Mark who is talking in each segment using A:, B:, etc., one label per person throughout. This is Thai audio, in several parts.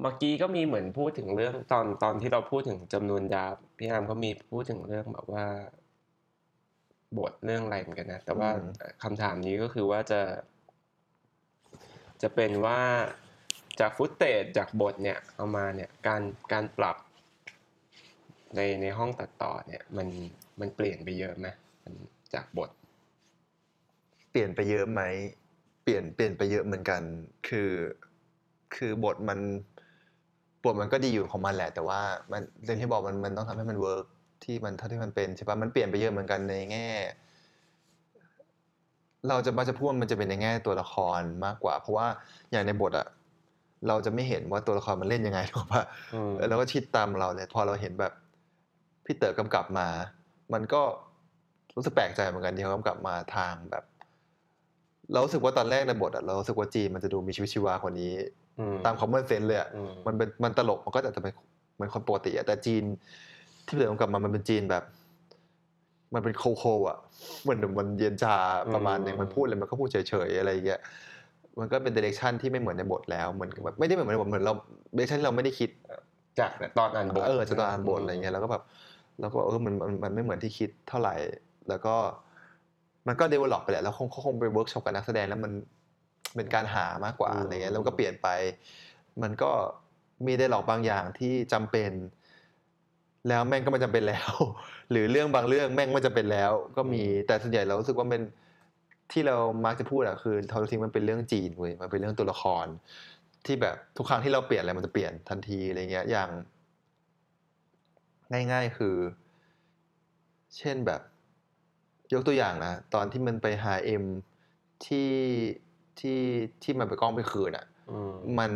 A: เมื่อกี้ก็มีเหมือนพูดถึงเรื่องตอนตอนที่เราพูดถึงจำนวนยาพี่อามก็มีพูดถึงเรื่องแบบว่าบทเรื่องอะไรเหมือนกันนะ แต่ว่า
B: อืม
A: คำถามนี้ก็คือว่าจะ จะเป็นว่าจากฟุตเตจจากบทเนี่ย เอามาเนี่ยการการปรับในในห้องตัดต่อเนี่ย มันมันเปลี่ยนไปเยอะไหมมันจากบท
B: เปลี่ยนไปเยอะไหมเปลี่ยนเปลี่ยนไปเยอะเหมือนกัน คือคือบทมัน บทมันก็ดีอยู่ของมันแหละ แต่ว่ามันเรื่องที่บอกมันมันต้องทำให้มันเวิร์กที่มันเท่าที่มันเป็นใช่ปะมันเปลี่ยนไปเยอะเหมือนกันในแง่ เราจะมาจะพูดว่ามันจะเป็นในแง่ตัวละครมากกว่า เพราะว่าอย่างในบทอะเราจะไม่เห็นว่าตัวละครมันเล่นยังไงถูกปะ
A: อืม
B: แล้วก็ชิดตามเราเลยพอเราเห็นแบบพี่เต๋อกำกับมา มันก็รู้สึกแปลกใจเหมือนกันที่เขากำกับมาทางแบบ เรารู้สึกว่าตอนแรกในบทอะเรารู้สึกว่าจีนมันจะดูมีชีวิตชีวากว่านี้
A: อืม
B: ตาม common sense เลยอะ
A: อืม
B: มันเป็นมันตลกมันก็อาจจะเป็นเหมือนคนปกติอะแต่จีนที่พี่เต๋อกำกับมามันเป็นจีนแบบ มันเป็นโคโคอะเหมือนมันเย็นชาประมาณหนึ่งมันพูดอะไรมันก็พูดเฉยๆอะไรอย่างเงี้ยมันก็เป็น direction ที่ไม่เหมือนในบทแล้วเหมือนกับแบบไม่ได้เหมือนในบทเหมือนเรา direction ที่เราไม่ได้คิด
A: จากตอนอ่านบท
B: เออจะตอนอ่านบทอะไรเงี้ยแล้วก็แบบแล้วก็เออมันมันมันไม่เหมือนที่คิดเท่าไหร่ แล้วก็มันก็ develop ไปแหละแล้วคงเขาคงไปเวิร์กช็อปกับนักแสดงแล้วมัน เป็นการหามากกว่าอะไรเงี้ยแล้วก็เปลี่ยนไป มันก็มี dialogue บางอย่างที่จำเป็น แล้วแม่งก็ไม่จำเป็นแล้ว หรือเรื่องบางเรื่องแม่งไม่จำเป็นแล้ว ก็มีแต่ส่วนใหญ่เรารู้สึกว่าเป็นที่เรามักจะพูดอะคือฮาวทูทิ้งมันเป็นเรื่องจีนเว้ยมันเป็นเรื่องตัวละคร ที่แบบทุกครั้งที่เราเปลี่ยนอะไรมันจะเปลี่ยนทันทีอะไรเงี้ยอย่าง ง่าย ๆคือ เช่นแบบ ยกตัวอย่างนะตอนที่มันไปหาเอ็มที่ ที่ที่มันไปกล้องไปคืนอะ
A: อืม
B: มัน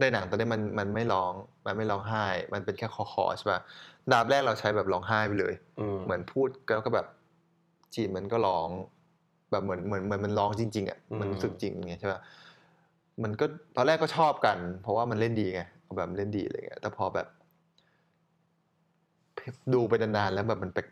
B: ในหนังตอนนี้มันมันไม่ร้องมันไม่ร้องไห้ มันเป็นแค่คอคอใช่ป่ะดาบแรกเราใช้แบบร้องไห้ไปเลย
A: อืม
B: เหมือนพูดแล้วก็แบบจีนมันก็ร้อง แบบเหมือนเหมือนเหมือนมันร้องจริง ๆอะมันรู้สึกจริงไงใช่ป่ะมันก็ตอนแรกก็ชอบกัน เพราะว่ามันเล่นดีไงเอาแบบเล่นดีอะไรเงี้ยแต่พอแบบ ดูไปนานๆแล้วแบบมันแปลก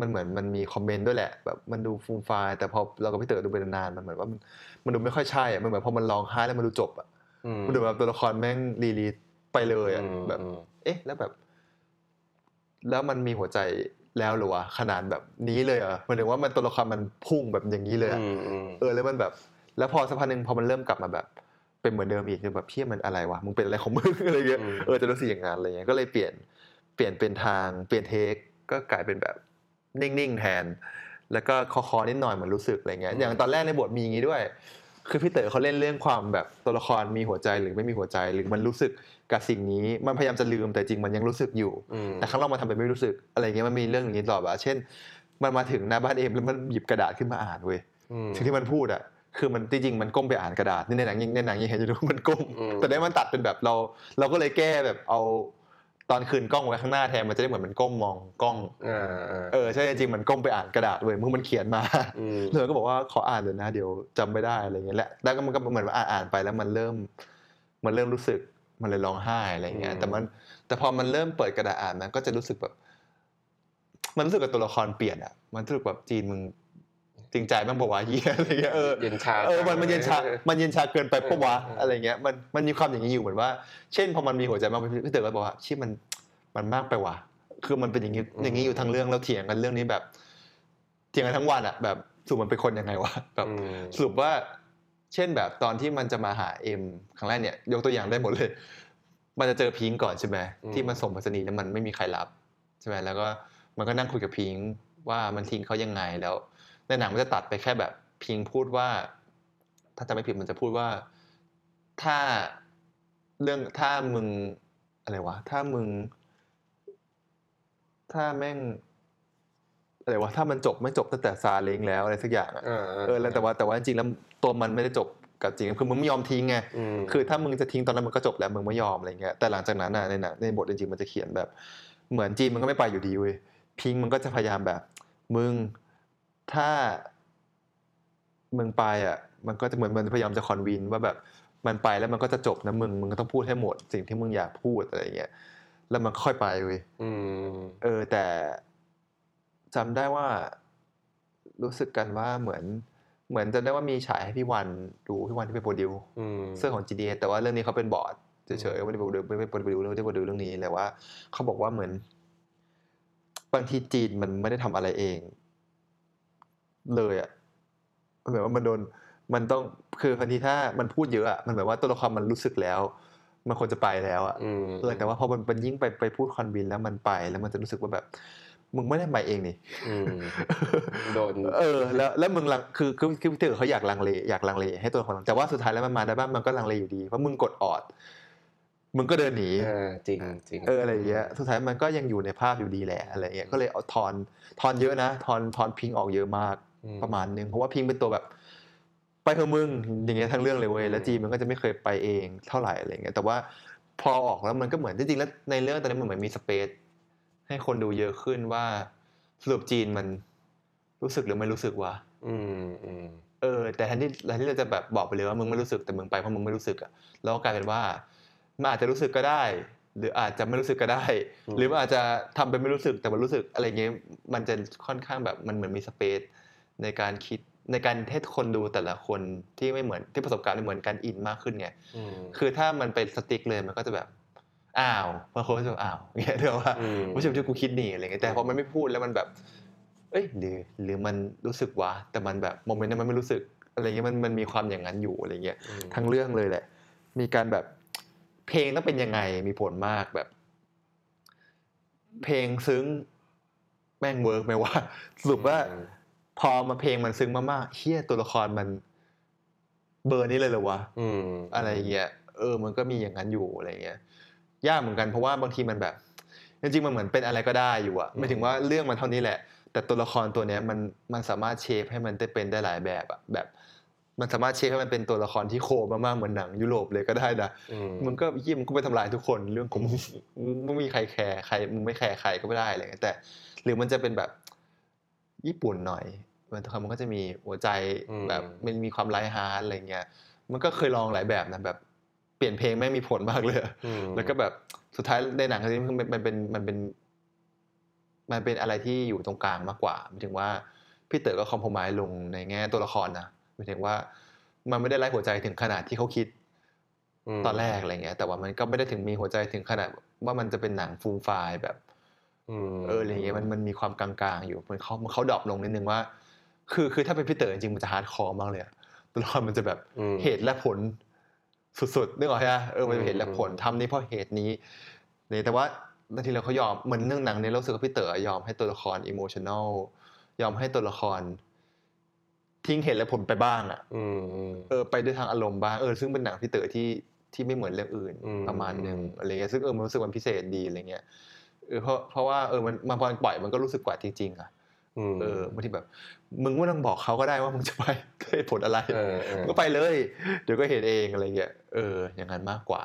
B: มันเหมือนมันมีคอมเมนต์ด้วยแหละแบบมันดูฟูมไฟายแต่พอเรากับพี่เต๋อดูไปนานๆมันเหมือนว่ามันมันดูไม่ค่อยใช่อะมันเหมือนพอมันร้องไห้แล้วมันดูจบอะ
A: อืม
B: มันดูแบบตัวละครแม่งรีลีไปเลยอะ
A: อืม
B: แบบ
A: อืม
B: เอ๊ะ แล้วแบบ แล้วมันมีหัวใจแล้วเหรือวะขนาดแบบนี้เลยเหรอะมันถึงว่ามันตัวละครมันพุ่งแบบอย่างนี้เลยอะ
A: อืมอืม
B: เออแล้วมันแบบ แล้วพอสักพักหนึ่งพอมันเริ่มกลับมาแบบเป็นเหมือนเดิมอีกเนี่ยแบบเพี้ยมันอะไรวะมึงเป็นอะไรของมึงอะไรเงี้ยเออจะรู้สึกอย่างนั้นอะไรเงี้ยก็เลยเปลี่ยนเปลี่ยนเป็นทางเปลี่ยนเทคก็กลายเป็นแบบ นิ่งๆแทน แล้วก็คอๆนิดหน่อยเหมือนรู้สึกอะไรเงี้ยอย่างตอนแรกในบทมีอย่างนี้ด้วย คือพี่เต๋อเขาเล่นเรื่องความแบบตัวละครมีหัวใจหรือไม่มีหัวใจหรือมันรู้สึกกับสิ่งนี้มันพยายามจะลืมแต่จริงมันยังรู้สึกอยู่
A: อืม
B: แต่ข้างนอกมันทำเป็นไม่รู้สึกอะไรเงี้ยมันมีเรื่องอย่างนี้ตลอดว่าเช่น มันมาถึงหน้าบ้านเอ็มแล้วมันหยิบกระดาษขึ้นมาอ่านเว้ย
A: อืม
B: สิ่งที่มันพูดอะคือมันจริงๆมันก้มไปอ่านกระดาษนี่ในหนังยังในหนังยังเห็นอยู่ด้วยว่ามันก้ม
A: อืม
B: แต่ได้มันตัดเป็นแบบเรา เราก็เลยแก้แบบเอา ตอนคืนกล้องไว้ข้างหน้าแทนมันจะได้เหมือนมันก้มมองกล้อง
A: อ่าอ่า
B: เออใช่จริงๆมันก้มไปอ่านกระดาษเว้ยมึงมันเขียนมา
A: อืม
B: เลยก็บอกว่าขออ่านเลยนะเดี๋ยวจำไม่ได้อะไรเงี้ยแหละแล้วก็มันก็เหมือนว่าอ่านอ่านไปแล้วมันเริ่ม มันเริ่มรู้สึกมันเลยร้องไห้อะไรเงี้ยแต่มัน แต่พอมันเริ่มเปิดกระดาษอ่านมันก็จะรู้สึกแบบ มันรู้สึกกับตัวละครเปลี่ยนอะมันรู้สึกแบบจีนมึงจ ริงใจบ้างปะวะเหี้ยอะไรเงี้ยเออ
A: เย็นชา
B: เออมันมันเย็นชามันเย็นชาเกินไปปะวะ
A: เออเออ
B: อะไรเงี้ยมันมันมีความอย่างนี้อยู่เหมือนว่า เช่นพอมันมีหัวใจมากพี่พี่เต๋อก็บอกว่าชี่มันมันมากไปว่ะคือมันเป็นอย่างนี้อย่างนี้อยู่ทั้งเรื่องแล้วเถียงกันเรื่องนี้แบบ เถียงกันทั้งวันอะแบบสรุปมันเป็นคนยังไงวะแบบ
A: อืม
B: สรุปว่า เช่นแบบตอนที่มันจะมาหาเอ็มครั้งแรกเนี่ย ยกตัวอย่างได้หมดเลย มันจะเจอพิงก์ก่อนใช่ไหม
A: อืม
B: ที่มันส่งไปรษณีย์แล้วมันไม่มีใครรับใช่ไหมแล้วก็มันก็นั่งคุยกับพิงก์ว่ามันทิ้งเขายังไงแล้ว ในหนังมันจะตัดไปแค่แบบพิงพูดว่า ถ้าจำไม่ผิดมันจะพูดว่า ถ้าเรื่องถ้ามึงอะไรวะ ถ้ามึง ถ้าแม่งอะไรวะถ้ามันจบไม่จบตั้งแต่ซาเล้งแล้วอะไรสักอย่างอะ
A: อ่า
B: เออแล้วแต่ว่าแต่ว่าจริงๆแล้วตัวมันไม่ได้จบกับจริงคือมึงไม่ยอมทิ้งไง
A: ม
B: คือถ้ามึงจะทิ้งตอนนั้นมันก็จบแล้วมึงไม่ยอมอะไรเงี้ยแต่หลังจากนั้นน่ะในหนังในบทจริงๆมันจะเขียนแบบ เหมือนจีนมันก็ไม่ไปอยู่ดีเว้ยพิงค์มันก็จะพยายามแบบ มึง ถ้ามึงไปอะ มันก็จะเหมือนมันพยายามจะ convince ว่าแบบมันไปแล้วมันก็จะจบนะมึง มึงก็ต้องพูดให้หมด สิ่งที่มึงอยากพูดอะไรเงี้ย แล้วมันค่อยไปเว้ย
A: อืม
B: เออ แต่จำได้ว่า รู้สึกกันว่าเหมือน เหมือนจะได้ว่ามีฉายให้พี่วันดูพี่วันที่เป็นโปรดิว
A: อืม
B: เสื้อของ GDS แต่ว่าเรื่องนี้เขาเป็นบอร์ดเฉยๆไม่ได้บอกดูไม่ได้บอกดูเรื่องไม่ได้บอกดูเรื่องนี้แต่ว่าเขาบอกว่าเหมือน บางทีจีนมันไม่ได้ทำอะไรเอง เลยอะมันแบบว่ามันโดนมันต้องคือบางทีถ้ามันพูดเยอะอะมันแบบว่าตัวละครมันรู้สึกแล้ว มันควรจะไปแล้วอะ
A: อืม
B: เออแต่ว่าพอมันเป็นยิ่งไปไปพูดคอนบินแล้วมันไปแล้วมันจะรู้สึกว่าแบบ มึงไม่ได้ไปเองนี่
A: อืมโดน
B: เออ แล้วแล้วมึงลังคือคือคือพี่เต๋อเขาอยากลังเลอยากลังเลให้ตัวละครแต่ว่าสุดท้ายแล้วมันมาได้บ้างมันก็ลังเลอยู่ดีเพราะมึงกดออดมึงก็เดินหนี
A: เออจริงจริง
B: เอออะไรอย่างเงี้ยสุดท้ายมันก็ยังอยู่ในภาพอยู่ดีแหละอะไรเงี้ยก็เลยเอาทอนทอนเยอะนะทอนทอนพิงออกเยอะมาก
A: อื
B: ประมาณนึงเพราะว่าพิงเป็นตัวแบบ ไปเถอะมึงอย่างเงี้ยทั้งเรื่องเลยเว้ยแล้วจีมันก็จะไม่เคยไปเองเท่าไหร่อะไรเงี้ยแต่ว่าพอออกแล้วมันก็เหมือนจริงๆแล้วในเรื่องตอนนี้มันเหมือนมีสเปซให้คนดูเยอะขึ้นว่าสรุปจีนมันรู้สึกหรือไม่รู้สึกวะ
A: อืมอืม
B: เออ แต่แทนที่แทนที่เราจะแบบบอกไปเลยว่ามึงไม่รู้สึกแต่มึงไปเพราะมึงไม่รู้สึกอะแล้วก็กลายเป็นว่ามันอาจจะรู้สึกก็ได้ หรืออาจจะไม่รู้สึกก็ได้ หรือมันอาจจะทำเป็นไม่รู้สึกแต่มันรู้สึกอะไรเงี้ยมันจะค่อนข้างแบบมันเหมือนมีสเปซ ในการคิดในการให้คนดูแต่ละคนที่ไม่เหมือนที่ประสบการณ์ไม่เหมือนกันอินมากขึ้นไง
A: อืม
B: คือถ้ามันเป็น strict เลยมันก็จะแบบอ้าวบางคนก็จะแบบอ้าวเงี้ยเรียกว่า
A: อืม
B: ไม่ใช่ที่กูคิดนี่อะไรเงี้ยแต่พอมันไม่พูดแล้วมันแบบ เอ้ยหรือหรือมันรู้สึกวะแต่มันแบบ moment นั้นมันไม่รู้สึกอะไรเงี้ยมันมันมีความอย่างนั้นอยู่อะไรเงี้ย
A: อืม
B: ทั้งเรื่องเลยแหละ มีการแบบเพลงต้องเป็นยังไงมีผลมากแบบ เพลงซึ้งแม่ง work ไหมว่าสรุปว่า
A: อืม
B: พอมาเพลงมันซึ้งมากๆเฮียตัวละครมันเบอร์นี้เลยเหรอวะ
A: อืม
B: อะไรเงี้ยเออ มันก็มีอย่างนั้นอยู่อะไรเงี้ยยากเหมือนกันเพราะว่าบางทีมันแบบ จริงๆมันเหมือนเป็นอะไรก็ได้อยู่อะไม่ถึงว่าเรื่องมันเท่านี้แหละ แต่ตัวละครตัวเนี้ยมันมันสามารถเชฟให้มันได้เป็นได้หลายแบบอะแบบ มันสามารถเชฟให้มันเป็นตัวละครที่โคมมากๆเหมือนหนังยุโรปเลยก็ได้นะ
A: อืม
B: มึงก็ยี่มึงก็ไปทำลายทุกคนเรื่องของมึงมึงไม่มีใคร care ใครมึงไม่ care ใครก็ไม่ได้อะไรเงี้ยแต่ หรือมันจะเป็นแบบ ญี่ปุ่นหน่อยมันมันก็จะมีหัวใจแบบมันมีความไร้ heart อะไรเงี้ยมันก็เคยลองหลายแบบนะแบบเปลี่ยนเพลงแม่งมีผลมากเลยอะ
A: อืม
B: แล้วก็แบบสุดท้ายในหนังเรื่องนี้มันมันเป็นมันเป็น มันเป็นอะไรที่อยู่ตรงกลางมากกว่าหมายถึงว่าพี่เต๋อก็ compromise ลงในแง่ตัวละครนะหมายถึงว่ามันไม่ได้ไร้หัวใจถึงขนาดที่เขาคิด
A: ม
B: ตอนแรกอะไรเงี้ย แต่ว่ามันก็ไม่ได้ถึงมีหัวใจถึงขนาดว่ามันจะเป็นหนังฟูมฟายแบบ
A: อืม
B: เอออะไรเงี้ยมันมันมีความกลางๆอยู่มันเขาเขา drop ลงนิดนึงว่า คือคือถ้าเป็นพี่เต๋อจริงๆมันจะ hardcore มากเลยอะตัวละครมันจะแบบ
A: อืม
B: เหตุและผลสุดๆนึกออกใช่ไหมเออมันเป็นเหตุและผล
A: อืม
B: ทำนี้เพราะเหตุนี้เนี่ยแต่ว่าบางทีเราเขายอมเหมือนเรื่องหนังเนี่ยเรารู้สึกว่าพี่เต๋อยอมให้ตัวละครอิโมชัน a ลยอมให้ตัวละคร ทิ้งเหตุและผลไปบ้างอะ
A: อืมอืม
B: เออ ไปด้วยทางอารมณ์บ้างเออซึ่งเป็นหนังพี่เต๋อที่ที่ไม่เหมือนเรื่องอื่น
A: อืม
B: ประมาณหนึ่ง
A: อืม
B: อะไรเงี้ยซึ่งเออมันรู้สึกมันพิเศษดีอะไรเงี้ย เออเพราะเพราะว่าเออมันมันพอปล่อยมันก็รู้สึกกว่าจริงๆอะ
A: อืม
B: เออบางทีแบบ มึงไม่ต้องบอกเขาก็ได้ว่ามึงจะไปด้วยเหตุผลอะไร
A: เออเออ
B: ก็ไปเลย เดี๋ยวก็เห็นเองอะไรเงี้ยเออ อย่างนั้นมากกว่า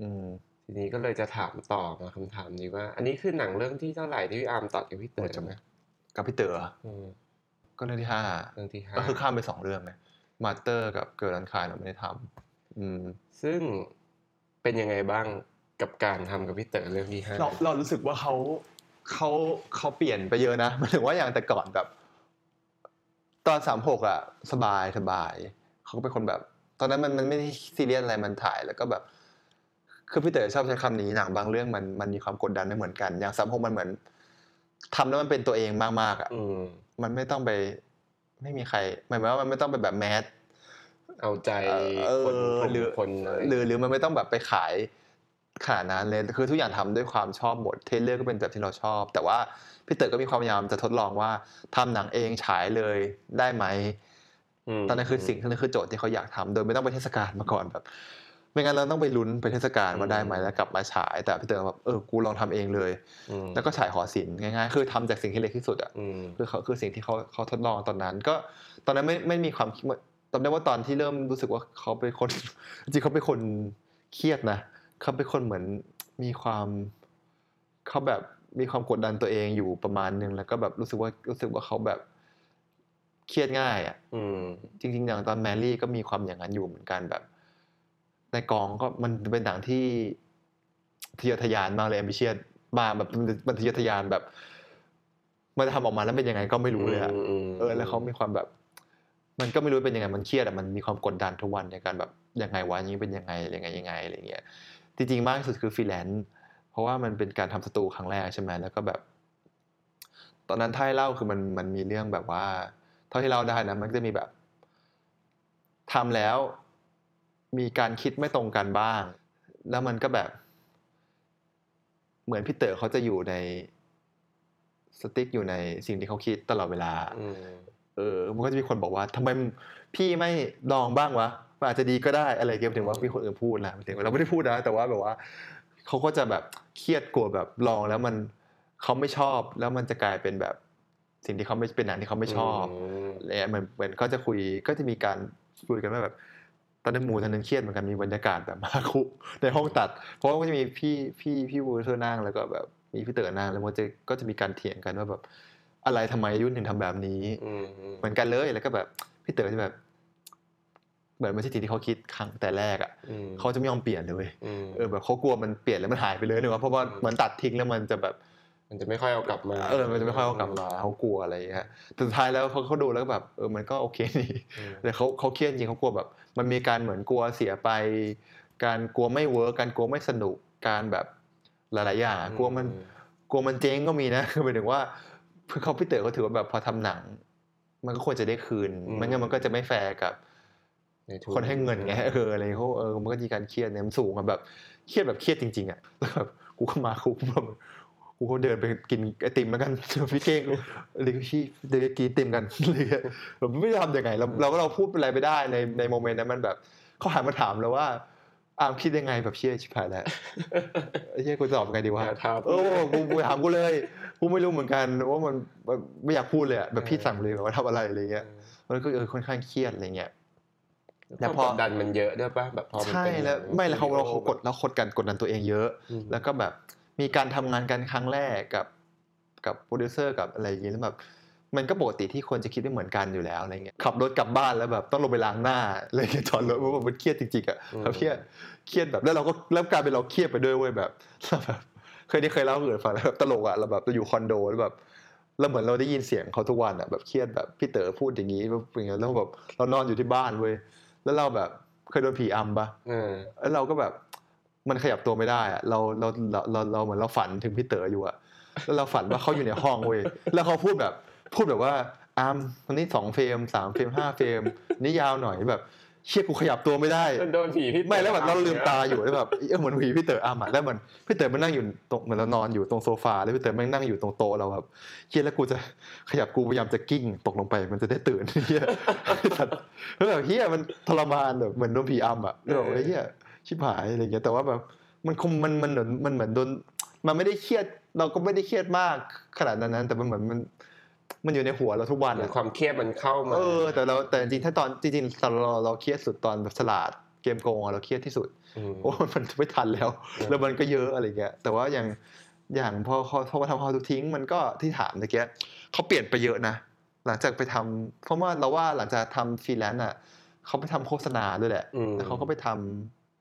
B: อืม
A: ทีนี้ก็เลยจะถามต่อมาคำถามนี้ว่า อันนี้คือหนังเรื่องที่เท่าไหร่ที่พี่อาร์มตัดกับพี่เต๋อ
B: โอ้จำ
A: ไหม
B: กับพี่เต๋อ
A: อืม
B: ก็เรื่องที่ห้า
A: เรื่องที่ห้า
B: ก็คือข้ามไปสองเรื่องไง Master กับ Girls Don't Cry เราไม่ได้ทำอืม
A: ซึ่งเป็นยังไงบ้าง กับการทำกับพี่เต๋อเรื่องที่ห้า
B: เราเรารู้สึกว่าเขาเขาเขาเปลี่ยนไปเยอะนะหมายถึงว่าอย่างแต่ก่อนแบบ ตอนสามหกอะสบายสบายเขาก็เป็นคนแบบ ตอนนั้นมันมันไม่ได้ซีเรียสอะไรมันถ่ายแล้วก็แบบ คือพี่เต๋อชอบใช้คำนี้หนังบางเรื่องมันมันมีความกดดันไม่เหมือนกัน อย่างสามหกมันเหมือนทำแล้วมันเป็นตัวเองมากๆอะ
A: อืม
B: มันไม่ต้องไป ไม่มีใครหมายความว่ามันไม่ต้องไปแบบแมส
A: เอาใจ
B: เออ
A: คนกลุ่ม
B: หรือ
A: คนอะไร
B: หรือหรือมันไม่ต้องแบบไปขาย ขนาดนั้นเลยคือทุกอย่างทำด้วยความชอบหมดเทรลเลอร์ก็เป็นแบบที่เราชอบ แต่ว่าพี่เต๋อก็มีความพยายามจะทดลองว่าทำหนังเองฉายเลยได้ไหม
A: ม
B: ตอนนั้นคือสิ่งนั้นคือโจทย์ที่เขาอยากทำโดยไม่ต้องไปเทศกาลมาก่อนแบบ ไม่งั้นเราต้องไปลุ้นไปเทศกาลว่าได้ไหมแล้วกลับมาฉาย แต่พี่เต๋อแบบเออกูลองทำเองเลย
A: อืม
B: แล้วก็ฉายหอศิลป์ง่ายๆ คือทำจากสิ่งที่เล็กที่สุดอะ
A: อืม
B: คือเขาคือสิ่งที่เขาเขาทดลองตอนนั้น ก็ตอนนั้นไม่ไม่มีความคิดว่าจำได้ว่าตอนที่เริ่มรู้สึกว่าเขาเป็นคนจริงๆเขาเป็นคนเครียดนะ เขาเป็นคนเหมือนมีความเขาแบบมีความกดดันตัวเองอยู่ประมาณหนึ่งแล้วก็แบบรู้สึกว่ารู้สึกว่าเขาแบบเครียดง่ายอะ
A: อืม
B: จริง ๆ อย่างตอนแมรี่ก็มีความอย่างนั้นอยู่เหมือนกันแบบ ในกองก็มันเป็นหนังที่ทะเยอทะยานมากเลย a อ b ิเชียมาแบบมันทะเยอทะยานแบบ มันจะทำออกมาแล้วเป็นยังไงก็ไม่รู้เลยอะ
A: อืม
B: เออ แล้วเขามีความแบบ มันก็ไม่รู้เป็นยังไงมันเครียดอะมันมีความกดดันทุกวันในการแบบยังไงวะอย่างนี้เป็นยังไงยังไงยังไงอะไรเงี้ย จริงๆมากที่สุดคือฟรีแลนซ์เพราะว่ามันเป็นการทำสตูครั้งแรกใช่ไหมแล้วก็แบบ ตอนนั้นถ้าให้เล่าคือมันมันมีเรื่องแบบว่า เท่าที่เล่าได้นะมันก็จะมีแบบทำแล้วมีการคิดไม่ตรงกันบ้าง แล้วมันก็แบบ เหมือนพี่เต๋อเขาจะอยู่ในสติ๊กอยู่ในสิ่งที่เขาคิดตลอดเวลา
A: อืม
B: เออ มันก็จะมีคนบอกว่าทำไมพี่ไม่ลองบ้างวะ มันอาจจะดีก็ได้อะไรเงี้ยหมายถึงว่ามีคนอื่นพูดนะหมายถึงว่าเราไม่ได้พูดนะแต่ว่าแบบว่าเขาก็จะแบบเครียดกลัวแบบลองแล้วมันเขาไม่ชอบแล้วมันจะกลายเป็นแบบสิ่งที่เขาไม่เป็นหนังที่เขาไม่ชอบ
A: ม
B: อะไรเงี้ยเหมือนเหมือนก็จะคุยก็จะมีการคุยกันว่าแบบตอนนั้นหมูตอนนั้นเครียดเหมือนกันมีบรรยากาศแบบมาคุในห้องตัด เพราะว่าก็จะมีพี่พี่พี่วูเทอร์นั่งแล้วก็แบบมีพี่เต๋อนั่งแล้วมันก็จะก็จะมีการเถียงกันว่าแบบอะไรทำไมยุ่นถึงทำแบบนี้
A: อืมอืม
B: เหมือนกันเลยแล้วก็แบบพี่เต๋อจะแบบ เหมือนไม่ใช่สิ่งที่เขาคิดครั้งแต่แรกอะ
A: อืม
B: เขาจะไม่ยอมเปลี่ยนเลยเว้ย
A: อืม
B: เออแบบเขากลัวมันเปลี่ยนแล้วมันหายไปเลยนึกว่าเพราะว่า
A: อืม
B: เหมือนตัดทิ้งแล้วมันจะแบบ
A: มันจะไม่ค่อยเอากลับมา
B: เออมันจะไม่ค่อยเอากลับมาเขากลัวอะไรอย่างเงี้ยแต่สุดท้ายแล้วเขาเขาดูแล้วก็แบบเออมันก็โอเคนี่
A: อืม
B: แต่เขาเขาเครียดจริงเขากลัวแบบ มันมีการเหมือนกลัวเสียไป การกลัวไม่ work การกลัวไม่สนุกการแบบหลายๆอย่างอะกลัวมันกลัวมันเจ๊งก็มีนะคือหมายถึงว่าคือเขาพี่เต๋อเขาถือว่าแบบพอทำหนัง มันก็ควรจะได้คืน
A: อืม
B: ไม่งั้นมันก็จะไม่แฟร์กับ
A: นายทุ
B: คนให้เงินไงเอออะไรเขาเออมันก็มีการเครียดเนี่ยมันสูงอะแบบเครียดแบบเครียดจริง ๆอะแล้วแบบกูก็มาคุกแบบกูก็เดินไปกินไอติมแล้วกันพี่เก้งเลยพี่เดินกินไอติมกันเลยแบบไม่รู้ทำยังไงเราเราก็เราพูดอะไรไปได้ในในโมเมนต์นั้นมันแบบเขาหันมาถามเราว่าอามคิดยังไงแบบเชี่ยชิบหายแล้วไอ้เชี่ยกูจะตอบยังไงดีวะ
A: อย่าถาม
B: เออกูกูถามกูเลยกูไม่รู้เหมือนกันว่ามันมันไม่อยากพูดเลยอะแบบพี่สั่งเลยว่าทำอะไรอะไรเงี้ยมันก็เออค่อนข้างเครียดอะไรเงี้ย แต่
A: แต่
B: พ
A: พ
B: อ
A: อกดดันมันเยอะด้วยป่ะแบบพอมัน
B: ใช่
A: เป็น
B: แล้ว
A: หนัง
B: ไม่แล้วเขา
A: สตูดิ
B: เรา
A: โอ
B: เขากดแล้วกดกันกดดันตัวเองเยอะ
A: อืม
B: แล้วก็แบบมีการทำงานกันครั้งแรกกับกับโปรดิวเซอร์กับอะไรอย่างงี้แล้วแบบมันก็ปกติที่คนจะคิดไม่เหมือนกันอยู่แล้วอะไรเงี้ยขับรถกลับบ้านแล้วแบบต้องลงไปล้างหน้าอะไรเงี้ยจอดรถเพราะว่ามันเครียดจริงๆอะแบบเครียดเครียดแบบแล้วเราก็แล้วกลายเป็นเราเครียดไปด้วยเว้ยแบบเราแบบเคยได้เคยเล่าให้คนอื่นฟังแล้วแบบตลกอะเราแบบเราอยู่คอนโดแล้วแบบเราเหมือนเราได้ยินเสียงเขาทุกวันอะแบบเครียดแบบพี่เต๋อพูดอย่างนี้แบบอย่างเงี้ยแล้วแบบเรานอนอยู่ที่บ้านเว้ย แล้วเราแบบเคยโดนผีอำปะ
A: เออ
B: แล้วเราก็แบบมันขยับตัวไม่ได้อะเราเราเราเราเราเหมือนเราฝันถึงพี่เต๋ออยู่อะแล้วเราฝันว่าเขาอยู่ในห้องเว้ยแล้วเขาพูดแบบพูดแบบว่าอามตอนนี้สองเฟรมสามเฟรมห้าเฟรมนี่ยาวหน่อยแบบ เชี่ยกูขยับตัวไม่ได้
A: โดนผีพี่
B: ไม่แล้วแบบเราลืมตาอยู่แล้วแบบเออเหมือนผีพี่เต๋ออามอะแล้วเหมือนพี่เต๋อมันนั่งอยู่ตรงเหมือนเรานอนอยู่ตรงโซฟาแล้วพี่เต๋อแม่งนั่งอยู่ตรงโต๊ะเราแบบเฮียแล้วกูจะขยับกูพยายามจะกิ้งตกลงไปมันจะได้ตื่นเฮียแล้วแบบเฮียมันทรมานแบบเหมือนโดนผีอำอะแล้วแบบเฮียชิบหายอะไรเงี้ยแต่ว่าแบบมันคงมันมันเหมือนมันเหมือนโดนมันไม่ได้เครียดเราก็ไม่ได้เครียดมากขนาดนั้นแต่มันเหมือนมัน มันอยู่ในหัวเราทุกวัน
A: เหมือน
B: อะ
A: ความเครียดมันเข้ามา
B: เออแต่เราแต่จริงๆถ้าตอนจริงๆตอนเราเราเครียดสุดตอนแบบฉลาดเกมโกงอะเราเครียดที่สุด
A: ม
B: เพราะว่ามันไม่ทันแล้ว
A: อืม
B: แล้วมันก็เยอะอะไรเงี้ยแต่ว่าอย่างอย่างพอเขาพอมาทำ how to ทิ้งมันก็ที่ถามเมื่อกี้เขาเปลี่ยนไปเยอะนะหลังจากไปทำเพราะว่าเราว่าหลังจากทำฟรีแลนซ์อะเขาไปทำโฆษณาด้วยแหละ
A: อืม
B: แล้วเขาก็ไปท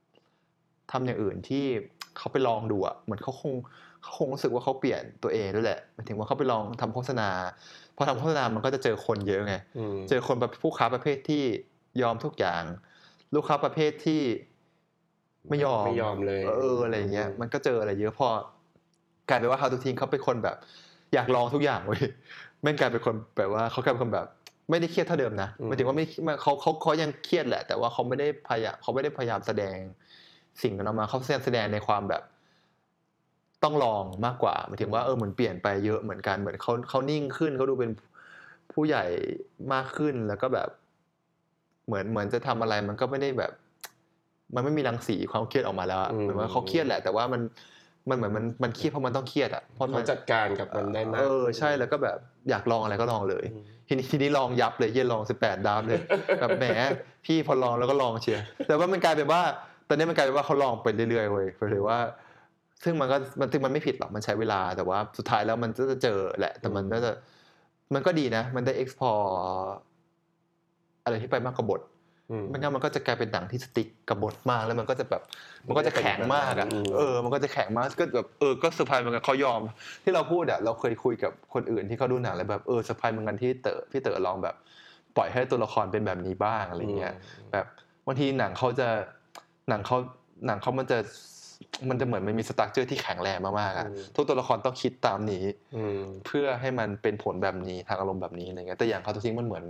B: ำทำอย่างอื่นที่เขาไปลองดูอะเหมือนเขาคง เขาคงรู้สึกว่าเขาเปลี่ยนตัวเองด้วยแหละหมายถึงว่าเขาไปลองทำโฆษณาพอทำโฆษณามันก็จะเจอคนเยอะไง
A: ม
B: เจอคนประผู้ค้าประเภทที่ยอมทุกอย่าง ลูกค้าประเภทที่ไม่ยอม
A: ไม่ยอมเลย
B: เอออะไรอย่างเงี้ย มันก็เจออะไรเยอะพอกลายเป็นว่า How to ทิ้งเขาเป็นคนแบบ อยากลองทุกอย่างเว้ยแม่งกลายเป็นคนแบบว่าเขากลายเป็นคนแบบ ไม่ได้เครียดเท่าเดิมนะหมายถึงว่าไม่ไม่เขาเขาเขายังเครียดแหละ แต่ว่าเขาไม่ได้พยายามเขาไม่ได้พยายามแสดงสิ่งนั้นออกมาเขาแสดงในความแบบ ต้องลองมากกว่าหมายถึงว่าเออเหมือนเปลี่ยนไปเยอะเหมือนกันเหมือนเขาเขานิ่งขึ้นเขาดูเป็นผู้ใหญ่มากขึ้นแล้วก็แบบ เหมือนเหมือนจะทำอะไรมันก็ไม่ได้แบบ มันไม่มีรังสีความเครียดออกมาแล้วอะ
A: อืม
B: เหมือนว่าเขาเครียดแหละ แต่ว่ามันมันเหมือนมันมันเครียดเพราะมันต้องเครียดอะเพราะมั
A: เขา
B: น
A: จัดการกับมันได้มาก
B: เออใช่แล้วก็แบบอยากลองอะไรก็ลองเลย
A: อืม
B: ทีนี้ทีนี้ลองยับเลยเยี่ยลองสิบแปดดาวเลยแบบแหมพี่พอลองแล้วก็ลองเชียร์แต่ว่ามันกลายเป็นว่า ตอนนี้มันกลายเป็นว่าเขาลองไปเรื่อยๆเว้ยหรือว่า ซึ่งมันก็มันซึ่งมันไม่ผิดหรอกมันใช้เวลาแต่ว่าสุดท้ายแล้วมันก็จะเจอแหละ แต่มันก็จะมันก็ดีนะ มันได้ explore อะไรที่ไปมากกว่าบท
A: อืม
B: ไม่งั้นมันก็จะกลายเป็นหนังที่ strict กับบทมากแล้วมันก็จะแบบมันก็จะแข็งมากอะ
A: อืม
B: เออ มันก็จะแข็งมากก็แบบเออก็เซอร์ไพรส์เหมือนกันเขายอม ที่เราพูดอะเราเคยคุยกับคนอื่นที่เขาดูหนังแล้วแบบเออเซอร์ไพรส์เหมือนกันที่เต๋อพี่เต๋อลองแบบ ปล่อยให้ตัวละครเป็นแบบนี้บ้างอะไรเงี้ยแบบบางทีหนังเขาจะหนังเขาหนังเขามันจะ มันจะเหมือนมันมี structure ที่แข็งแรงมากๆอะ
A: อืม
B: ทุกตัวละครต้องคิดตามนี้
A: อืม
B: เพื่อให้มันเป็นผลแบบนี้ทางอารมณ์แบบนี้อะไรเงี้ยแต่อย่างเขาตัวทิ้งมันเหมือน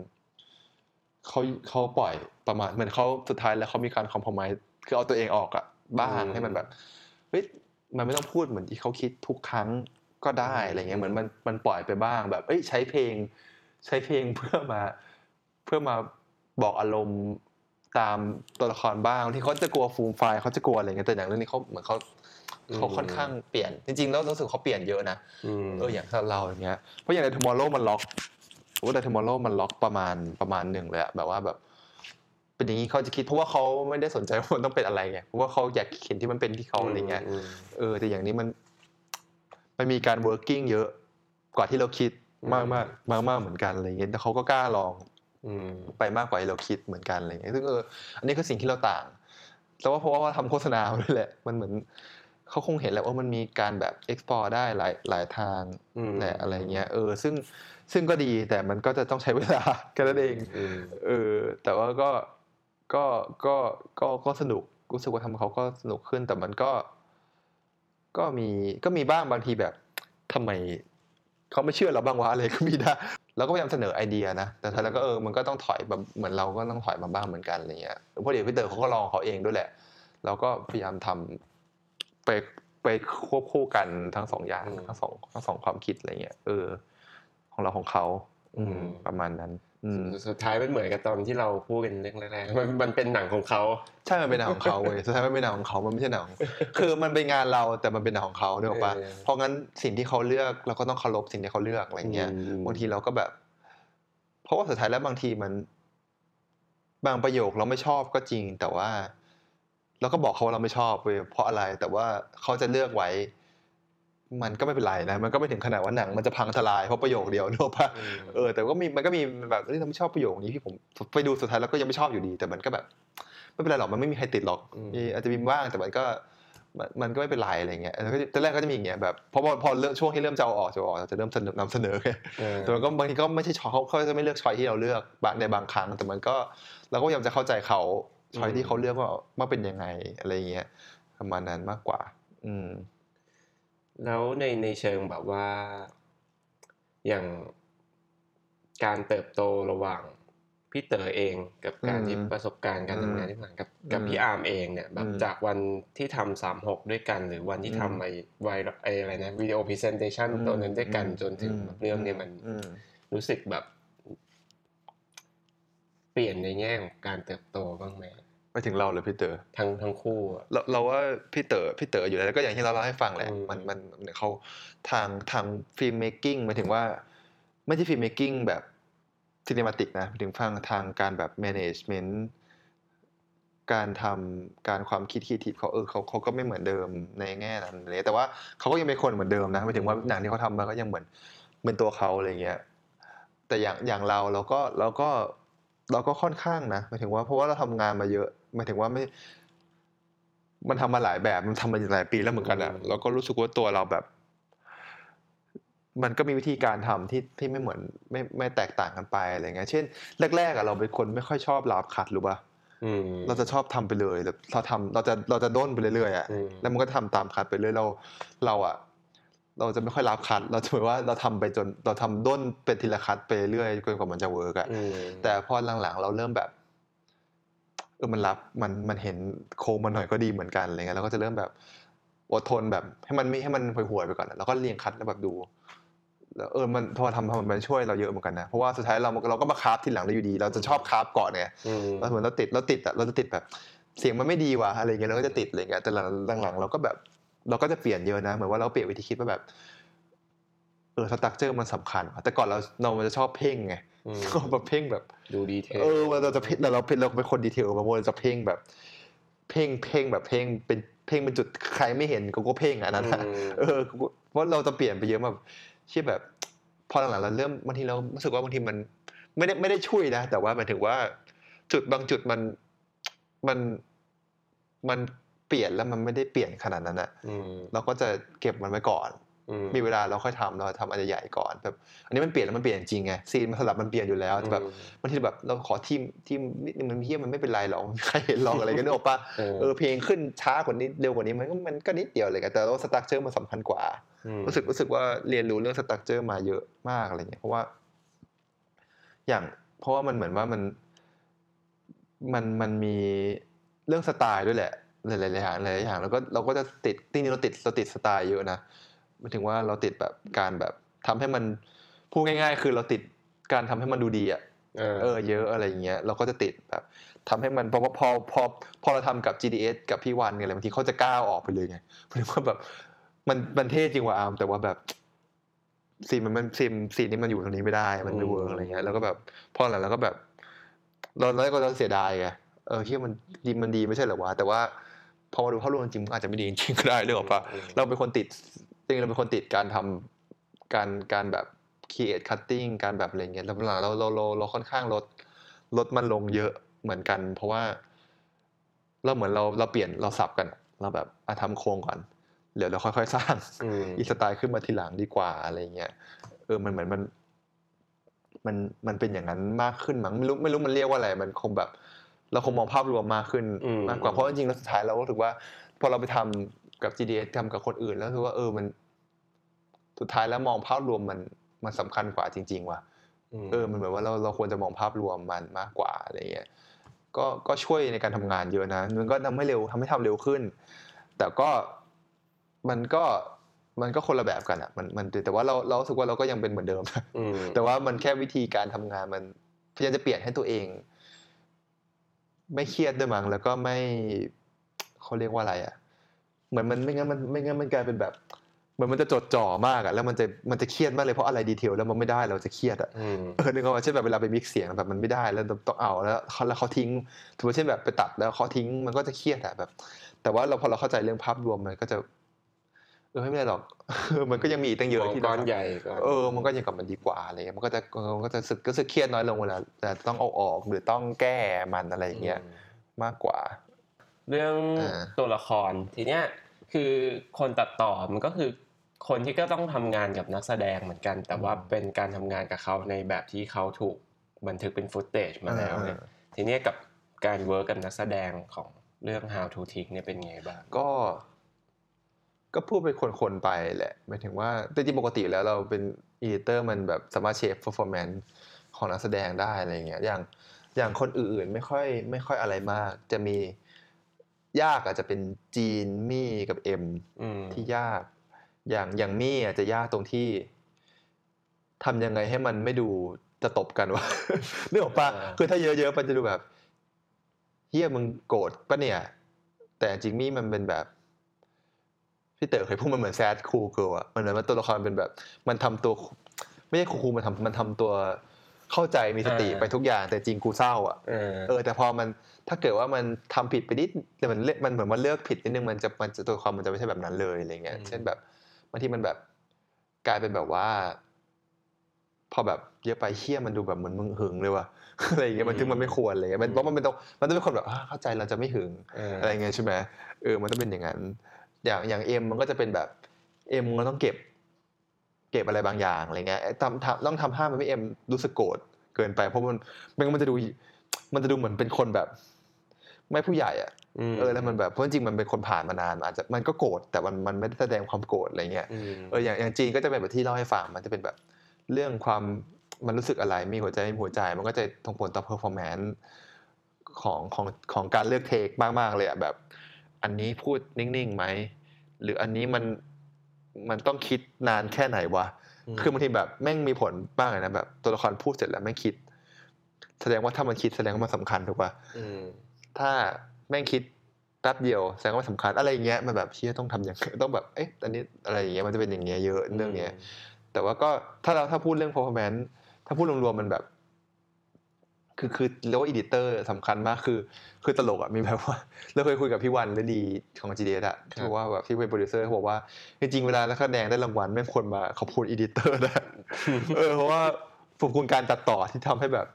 B: เขาเขาปล่อยประมาณเหมือนเขาสุดท้ายแล้วเขามีการคอมพ o ไม e คือเอาตัวเองออกอะบ้าง
A: อืม
B: ให้มันแบบเฮ้ยมันไม่ต้องพูดเหมือนที่เขาคิดทุกครั้งก็ได้อะไรเงี้ยเหมือนมันมันปล่อยไปบ้างแบบ เอ้ยใช้เพลง ใช้เพลงเพื่อมา เพื่อมาบอกอารมณ์ ตามตัวละครบ้างที่เขาจะกลัวฟูมไฟล์เขาจะกลัวอะไรเงี้ยแต่อย่างเรื่องนี้เขาเหมือนเขาเขาค่อนข้างเปลี่ยนจริงๆแล้วรู้สึกเขาเปลี่ยนเยอะนะ
A: อืม
B: เอออย่างเราอย่างเงี้ยเพราะอย่างใน tomorrow มันล็อกโอ้แต่ tomorrow มันล็อกประมาณประมาณหนึ่งเลยอะแบบว่าแบบเป็นอย่างนี้เขาจะคิดเพราะว่าเขาไม่ได้สนใจว่ามันต้องเป็นอะไรไงเพราะว่าเขาอยากเห็นที่มันเป็นที่เขาอะไรเงี้ย
A: อืม
B: เออแต่อย่างนี้มันมันมีการ working เยอะกว่าที่เราคิด
A: อืม
B: มากมากมากมากๆเหมือนกันอะไรเงี้ยแต่เขาก็กล้าลอง
A: อืม
B: ไปมากกว่าที่เราคิดเหมือนกันอะไรเงี้ยซึ่งเอออันนี้คือสิ่งที่เราต่าง แต่ว่าเพราะว่าทำโฆษณามาด้วยแหละ มันเหมือนเขาคงเห็นแหละว่ามันมีการแบบ explore ได้หลายหลายทาง
A: อืม
B: แหละอะไรเงี้ยเออซึ่งซึ่งก็ดีแต่มันก็จะต้องใช้เวลาแค่นั้นเอง
A: อืม
B: เออแต่ว่าก็ก็ก็ก็ก็สนุกรู้สึกว่าทำเขาก็สนุกขึ้นแต่มันก็ ก็มีก็มีบ้างบางทีแบบทำไม เขาไม่เชื่อเราบ้างวะอะไรก็มีได้เราก็พยายามเสนอไอเดียนะ แต่ท้ายแล้วก็เออมันก็ต้องถอยแบบเหมือนเราก็ต้องถอยมาบ้างเหมือนกันอะไรเงี้ยเพราะเดี๋ยวพี่เตอร์เขาก็ลองเขาเองด้วยแหละ เราก็พยายามทำไปไปควบคู่กันทั้งสองอย่าง
A: อืม
B: ทั้งสองทั้งสองความคิดอะไรเงี้ยเออ ของเราของเขา อืม
A: อืม
B: ประมาณนั้นอืม
A: สุดท้ายมันเหมือนกับตอนที่เราพูดกันเรื่องแรกๆมันมันเป็นหนังของเขา
B: ใช่มันเป็นหนังของเขาเว้ยสุดท้ายมันเป็นหนังของเขามันไม่ใช่หนังของคือมันเป็นงานเราแต่มันเป็นหนังของเขาเนี่ยหรอกปะ
A: เออ
B: เพราะงั้นสิ่งที่เขาเลือกเราก็ต้องเคารพสิ่งที่เขาเลือกอะไรเงี้ย
A: อืม
B: บางทีเราก็แบบ เพราะว่าสุดท้ายแล้วบางทีมัน บางประโยคเราไม่ชอบก็จริง แต่ว่า เราก็บอกเขาว่าเราไม่ชอบเว้ยเพราะอะไรแต่ว่าเขาจะเลือกไว้ มันก็ไม่เป็นไรนะมันก็ไม่ถึงขนาดว่าหนังมันจะพังทลายเพราะประโยคเดียวนึกออกปะ
A: อืม
B: เออแต่ก็มีมันก็มีแบบเฮ้ยเราไม่ชอบประโยคนี้ที่ผมไปดูสุดท้ายแล้วก็ยังไม่ชอบอยู่ดี แต่มันก็แบบไม่เป็นไรหรอกมันไม่มีใครติดหรอก
A: อืม
B: มีอาจจะมีบ้างแต่มันก็มันมันก็ไม่เป็นไรอะไรเงี้ยแล้วก็ตอนแรกก็จะมีอย่างเงี้ยแบบเพราะว่าพอเริ่มช่วงที่เริ่มจะเอาออกจะเอาออกเราจะเริ่มเสนอนำเสนอไง
A: เออ
B: แต่มันก็บางทีก็ไม่ใช่ชอยเขาเขาจะไม่เลือกชอยที่เราเลือกบางในบางครั้ง แต่มันก็เราก็พยายามจะเข้าใจเขาชอยที่เขาเลือกว่าว่าเป็นยังไงอะไรเงี้ยประมาณนั้นมากกว่า อืม
A: แล้วในในเชิงแบบว่า อย่างการเติบโตระหว่างพี่เต๋อเองกับการ
B: อืม
A: ที่ประสบการณ์การ
B: อืม
A: ทำงานที่ผ่านกับกับ
B: อืม
A: พี่อาร์มเองเนี่ยแบบ
B: อืม
A: จากวันที่ทำสามหกด้วยกัน หรือวันที่
B: อืม
A: ทำไอไวไออะไรนะวิดีโอ presentation ตัวนั้นด้วยกัน
B: อืม
A: จนถึงแบบเรื่องเนี้มัน
B: อืม
A: รู้สึกแบบ เปลี่ยนในแง่ของการเติบโตบ้างไหม
B: ไปถึงเราหรือพี่เต๋อ
A: ทั้งทั้งคู่อะ
B: เราเราว่าพี่เต๋อพี่เต๋ออยู่แล้วก็อย่างที่เราเล่าให้ฟังแหละ
A: อืม
B: มันมันมันเขาทางทาง filmmaking หมายถึงว่า ไม่ใช่ filmmaking แบบ cinematic นะหมายถึงฟังทางการแบบ managementการทำการความคิดคิดเขาเออเขาเขาก็ไม่เหมือนเดิมในแง่นั้นเลยแต่ว่าเขาก็ยังเป็นคนเหมือนเดิมนะหมายถึงว่าหนังที่เขาทำมาก็ยังเหมือนเป็นตัวเขาอะไรเงี้ยแต่อย่างอย่างเราเราก็เราก็ เราก็ค่อนข้างนะหมายถึงว่าเพราะว่าเราทำงานมาเยอะหมายถึงว่าไม่ มันทำมาหลายแบบมันทำมาหลายปีแล้วเหมือนกันอะเราก็รู้สึกว่าตัวเราแบบ มันก็มีวิธีการทำที่ที่ไม่เหมือน ไม่ไม่แตกต่างกันไปอะไรเงี้ยเช่น แรกๆอะเราเป็นคนไม่ค่อยชอบ rough cut หรือป่ะ
A: อืม
B: เราจะชอบทำไปเลยแบบเราทำเราจะเราจะด้นไปเรื่อยๆอะ
A: อืม
B: แล้วมันก็ทำตาม cut ไปเรื่อยเรา เราอะ เราจะไม่ค่อย rough cut เราจะเหมือนว่าเราทำไปจนเราทำด้นเป็นทีละ cut ไปเรื่อยจนกว่ามันจะเวิร์กอะ
A: อืม
B: แต่พอหลังๆ เราเริ่มแบบเออมัน rough มันมันเห็นโค้งมันหน่อยก็ดีเหมือนกันอะไรเงี้ยเราก็จะเริ่มแบบอดทนแบบให้มันไม่ให้มันห่วยๆไปก่อนอะแล้วก็เรียง cut แล้วแบบดูแล้วเออมันพอทำทำมันช่วยเราเยอะเหมือนกันนะเพราะว่าสุดท้ายเราเราก็มา craft ทีหลังได้อยู่ดี เราจะชอบ craft ก่อนเนี่ย
A: อืม
B: เราเหมือนเราติดเราติดอะเราจะติดแบบเสียงมันไม่ดีว่ะอะไรเงี้ยเราก็จะติดอะไรเงี้ยแต่หลังๆเราก็แบบ เราก็จะเปลี่ยนเยอะนะเหมือนว่าเราเปลี่ยนวิธีคิดว่าแบบเออ structure มันสำคัญว่ะแต่ก่อนเราเรามันจะชอบเพ่งไง
A: อืม
B: ก็แบบเพ่งแบบ
A: ดู detail เอ
B: อเราจะเพ่งเราเราเป็นเราเป็นคน detail บางคนจะเพ่งแบบ เพ่งเพ่งแบบเพ่งเป็นเพ่งเป็นจุดใครไม่เห็นกูก็เพ่งอะอันนั้นอะ
A: อืม
B: เออกูก็เพราะเราจะเปลี่ยนไปเยอะแบบเชื่อแบบ พอหลังๆเราเริ่มบางทีเรารู้สึกว่าบางทีมันไม่ได้ไม่ได้ช่วยนะแต่ว่าหมายถึงว่า จุดบางจุดมันมันมัน เปลี่ยนแล้วมันไม่ได้เปลี่ยนขนาดนั้นอะ
A: อืม
B: เราก็จะเก็บมันไว้ก่อน
A: อืม
B: มีเวลาเราค่อยทำเราทำอะไรใหญ่ๆก่อนแบบอันนี้มันเปลี่ยนแล้วมันเปลี่ยนจริงไงซีนมันสลับมันเปลี่ยนอยู่แล้วแต่แบบ
A: อืม
B: บางทีแบบเราขอทีมทีมนิดนึงมันเพี้ยมันไม่เป็นไรหรอกใครเห็นหรอกอะไรกันนึกออกปะ
A: เออ
B: เออเพลงขึ้นช้ากว่านี้เร็วกว่านี้มันก็มันก็นิดเดียวเลยกันแต่ว่า structure มันสำคัญกว่า
A: ม
B: รู้สึกรู้สึกว่าเรียนรู้เรื่อง structure มาเยอะมากอะไรเงี้ยเพราะว่า อย่างเพราะว่ามันเหมือนว่ามันมันมันมีเรื่องสไตล์ด้วยแหละ หลายๆอย่างหลายๆอย่างแล้วก็เราก็จะติดจริงๆเราติดเราติดสไตล์เยอะนะหมายถึงว่าเราติดแบบการแบบทำให้มันพูดง่าย ๆ คือเราติดการทำให้มันดูดีอะ
A: เออ
B: เออเยอะอะไรอย่างเงี้ยเราก็จะติดแบบทำให้มันพอพอพอพอเราทำกับ GDS กับพี่วันเนี่ยอะไรบางทีเขาจะกล้าเอาออกไปเลยไงหมายถึงว่าแบบมันมันเท่จริงว่าอาร์มแต่ว่าแบบซีนมันมันซีนซีนนี้มันอยู่ตรงนี้ไม่ได้ มันไม่เวิร์กอะไรเงี้ยแล้วก็แบบพอหลังแล้วก็แบบเราแล้วก็เราเสียดายไงเออที่มันดีมันดีไม่ใช่เหรอวะแต่ว่า พอมาดูภาพรวมจริงมันอาจจะไม่ดีจริงๆก็ได้เรื่องของปะ
A: อืม
B: เราเป็นคนติดจริงๆเราเป็นคนติดการทำการการแบบ create cutting การแบบอะไรเงี้ยแล้วหลังๆเราเราเราเราค่อนข้างลดลดมันลงเยอะเหมือนกัน เพราะว่า เราเหมือนเราเราเปลี่ยนเราสับกัน เราแบบอะทำโครงก่อนเดี๋ยวเราค่อยๆสร้าง
A: อืม
B: อีสไตล์ขึ้นมาทีหลังดีกว่าอะไรเงี้ยเออมันเหมือนมัน มันมันเป็นอย่างนั้นมากขึ้นมั้งไม่รู้ไม่รู้มันเรียกว่าอะไร มันคงแบบ เราคงมองภาพรวมมากขึ้น
A: อืม
B: มากกว่าเพราะจริงๆแล้วสุดท้ายเราก็รู้สึกว่า พอเราไปทำกับ GDS ทำกับคนอื่น แล้วรู้สึกว่าเออมัน สุดท้ายแล้วมองภาพรวมมันมันสำคัญกว่าจริง ๆ ว่ะ
A: ม
B: เออ มันเหมือนว่าเราเราควรจะมองภาพรวมมันมากกว่าอะไรเงี้ยก็ก็ช่วยในการทำงานเยอะนะ มันก็ทำให้เร็วทำให้ทำเร็วขึ้น แต่ก็มันก็มันก็คนละแบบกันอะ มันมันแต่ว่าเราเรารู้สึกว่าเราก็ยังเป็นเหมือนเดิม
A: อืม
B: แต่ว่ามันแค่วิธีการทำงานมันพยายามจะเปลี่ยนให้ตัวเอง ไม่เครียดด้วยมั้งแล้วก็ไม่เขาเรียกว่าอะไรอะเหมือนมันไม่งั้นมันไม่งั้นมันกลายเป็นแบบเหมือนมันจะจดจ่อมากอะแล้วมันจะมันจะเครียดมากเลยเพราะอะไรดีเทลแล้วมันไม่ได้เราจะเครียดอะ
A: อืม
B: เออนึกออกว่าเช่นแบบเวลาไปมิกซ์เสียงแบบมันไม่ได้แล้วต้องเอาแล้วเขาแล้วเขาทิ้งสมมติเช่นแบบไปตัดแล้วเขาทิ้งมันก็จะเครียดอะแบบ แต่ว่าเราพอเราเข้าใจเรื่องภาพรวมมันก็จะ เออไม่เป็นไรหรอกมันก็ยังมีอีกตั้งเยอะ
A: มอง
B: ที่
A: ก้
B: เรา
A: อนใหญ่ก่อน
B: เออมันก็ยังกับมันดีกว่าอะไรเงี้ยมันก็จะมันก็จะสึกก็สึกเครียดน้อยลงเวลาแต่ต้องเอาออกหรือต้องแก้มันอะไรอย่างเงี้ย
A: อืม
B: มากกว่า
A: เรื่อง
B: อ่า
A: ตัวละครทีเนี้ยคือคนตัดต่อมันก็คือคนที่ก็ต้องทำงานกับนักแสดงเหมือนกัน แต่ว่าเป็นการทำงานกับเขาในแบบที่เขาถูกบันทึกเป็นฟุตเตจมาแล้วเนี่ยทีเนี้ยกับการเวิร์กกับนักแสดงของเรื่อง How to ทิ้งเนี่ยเป็นไงบ้าง
B: ก็ ก็พูดเป็นคนๆไปแหละหมายถึงว่าแต่จริงๆปกติแล้วเราเป็นอีดิเตอร์มันแบบสามารถเชฟ performance ของนักแสดงได้อะไรเงี้ยอย่างอย่างคนอื่นๆไม่ค่อยไม่ค่อยอะไรมาก จะมียากอาจจะเป็นจีนมี่กับเอ็ม
A: อืม
B: ที่ยาก อย่างอย่างมี่อาจจะยากตรงที่ทำยังไงให้มันไม่ดูจะตบกันวะนึกออกปะ
A: อ่า
B: คือถ้าเยอะๆมันจะดูแบบเฮียมึงโกรธปะเนี่ย แต่จริงมี่มันเป็นแบบ พี่เต๋อเคยพูดมันเหมือนแซดคูลเกิลอะมันเหมือนว่าตัวละครเป็นแบบ มันทำตัว ไม่ใช่คูลๆมันทำมันทำตัวเข้าใจมีสติไปทุกอย่าง แต่จริงกูเศร้าอะ
A: เออ
B: เออแต่พอมันถ้าเกิดว่ามันทำผิดไปนิดแต่มันเลือกมันเหมือนมันเลือกผิดนิดนึงมันจะมันจะตัวความมันจะไม่ใช่แบบนั้นเลยอะไรเงี้ย
A: อืม
B: เช่นแบบบางทีมันแบบกลายเป็นแบบว่า พอแบบเยอะไปเชี่ยมันดูแบบเหมือนมึงหึงเลยว่ะอะไรอย่างเงี้ยมันซึ่งมันไม่ควรเลยมันเพราะมันเป็นต้องมันต้องเป็นคนแบบอ่าเข้าใจเราจะไม่หึง
A: เออ
B: อะไรเงี้ยใช่ไหมเออมันต้องเป็นอย่างนั้น อย่างอย่างเอ็มมันก็จะเป็นแบบเอ็มมันต้องเก็บ เก็บอะไรบางอย่างอะไรเงี้ยไอ้ทำทำต้องทำห้ามมันไม่เอ็มรู้สึกโกรธเกินไป เพราะมันไมันมันจะดูมันจะดูเหมือนเป็นคนแบบ ไม่ผู้ใหญ่อะ
A: ม
B: เออแล้วมันแบบเพราะจริงๆมันเป็นคนผ่านมานานมันอาจจะมันก็โกรธแต่มันมันไม่ได้แสดงความโกรธอะไรเงี้ย
A: อืม
B: เอออย่างอย่างจีนก็จะเป็นแบบที่เล่าให้ฟังมันจะเป็นแบบเรื่องความมันรู้สึกอะไรมีหัวใจไม่มีหัวใจ มันก็จะส่งผลต่อ performance ของของของการเลือกเทคมากๆเลยอะแบบ อันนี้พูดนิ่งๆไหม หรืออันนี้มันมันต้องคิดนานแค่ไหนวะ
A: ม
B: คือบางทีแบบแม่งมีผลบ้างเลยนะแบบ ตัวละครพูดเสร็จแล้วแม่งคิด แสดงว่าถ้ามันคิดแสดงว่ามันสำคัญถูกปะ
A: อืม
B: ถ้าแม่งคิดแป๊บเดียวแสดงว่ามันสำคัญอะไรอย่างเงี้ยมันแบบเชี่ยต้องทำอย่างต้องแบบเอ๊ะอันนี้อะไรอย่างเงี้ยมันจะเป็นอย่างเงี้ยเยอะเรื่องเนี้ยแต่ว่าก็ถ้าเราถ้าพูดเรื่อง performance ถ้าพูดรวมๆมันแบบ คือคือเรียกว่า editor สำคัญมากคือ คือตลกอะมีแบบว่าเราเคยคุยกับพี่วันฤดีของ GDS อะที่บอกว่าแบบที่เป็นโปรดิวเซอร์เขาบอกว่าจริงๆเวลานักแสดงได้รางวัลไม่ควรมาขอบคุณ editor นะเออเพราะว่าขอบคุณการตัดต่อที่ทำให้แบบ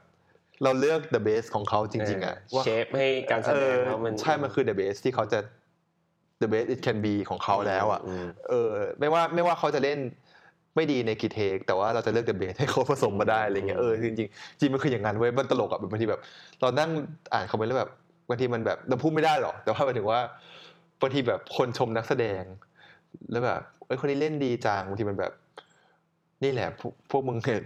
B: เราเลือก the best ของเขาจริง ๆอะว่า
A: shape ให้การแสดง
B: เออ
A: แล้วมัน
B: ใช่มันคือ the best ที่เขาจะ the best it can be ของเขาแล้วอะ
A: ม
B: เออไม่ว่าไม่ว่าเขาจะเล่น ไม่ดีในกี่เทคแต่ว่าเราจะเลือกเดอะเบสให้เขาผสมมาได้อะไรเงี้ยเออจริงๆจริงมันคืออย่างนั้นเว้ยมันตลกอะแบบบางทีแบบ เรานั่งอ่านคอมเมนต์แล้วแบบบางทีมันแบบเราพูดไม่ได้หรอก แต่ว่าหมายถึงว่าบางทีแบบคนชมนักแสดง แล้วแบบเอ้ยคนนี้เล่นดีจังบางทีมันแบบ นี่แหละพวกพวกมึงเนี่ย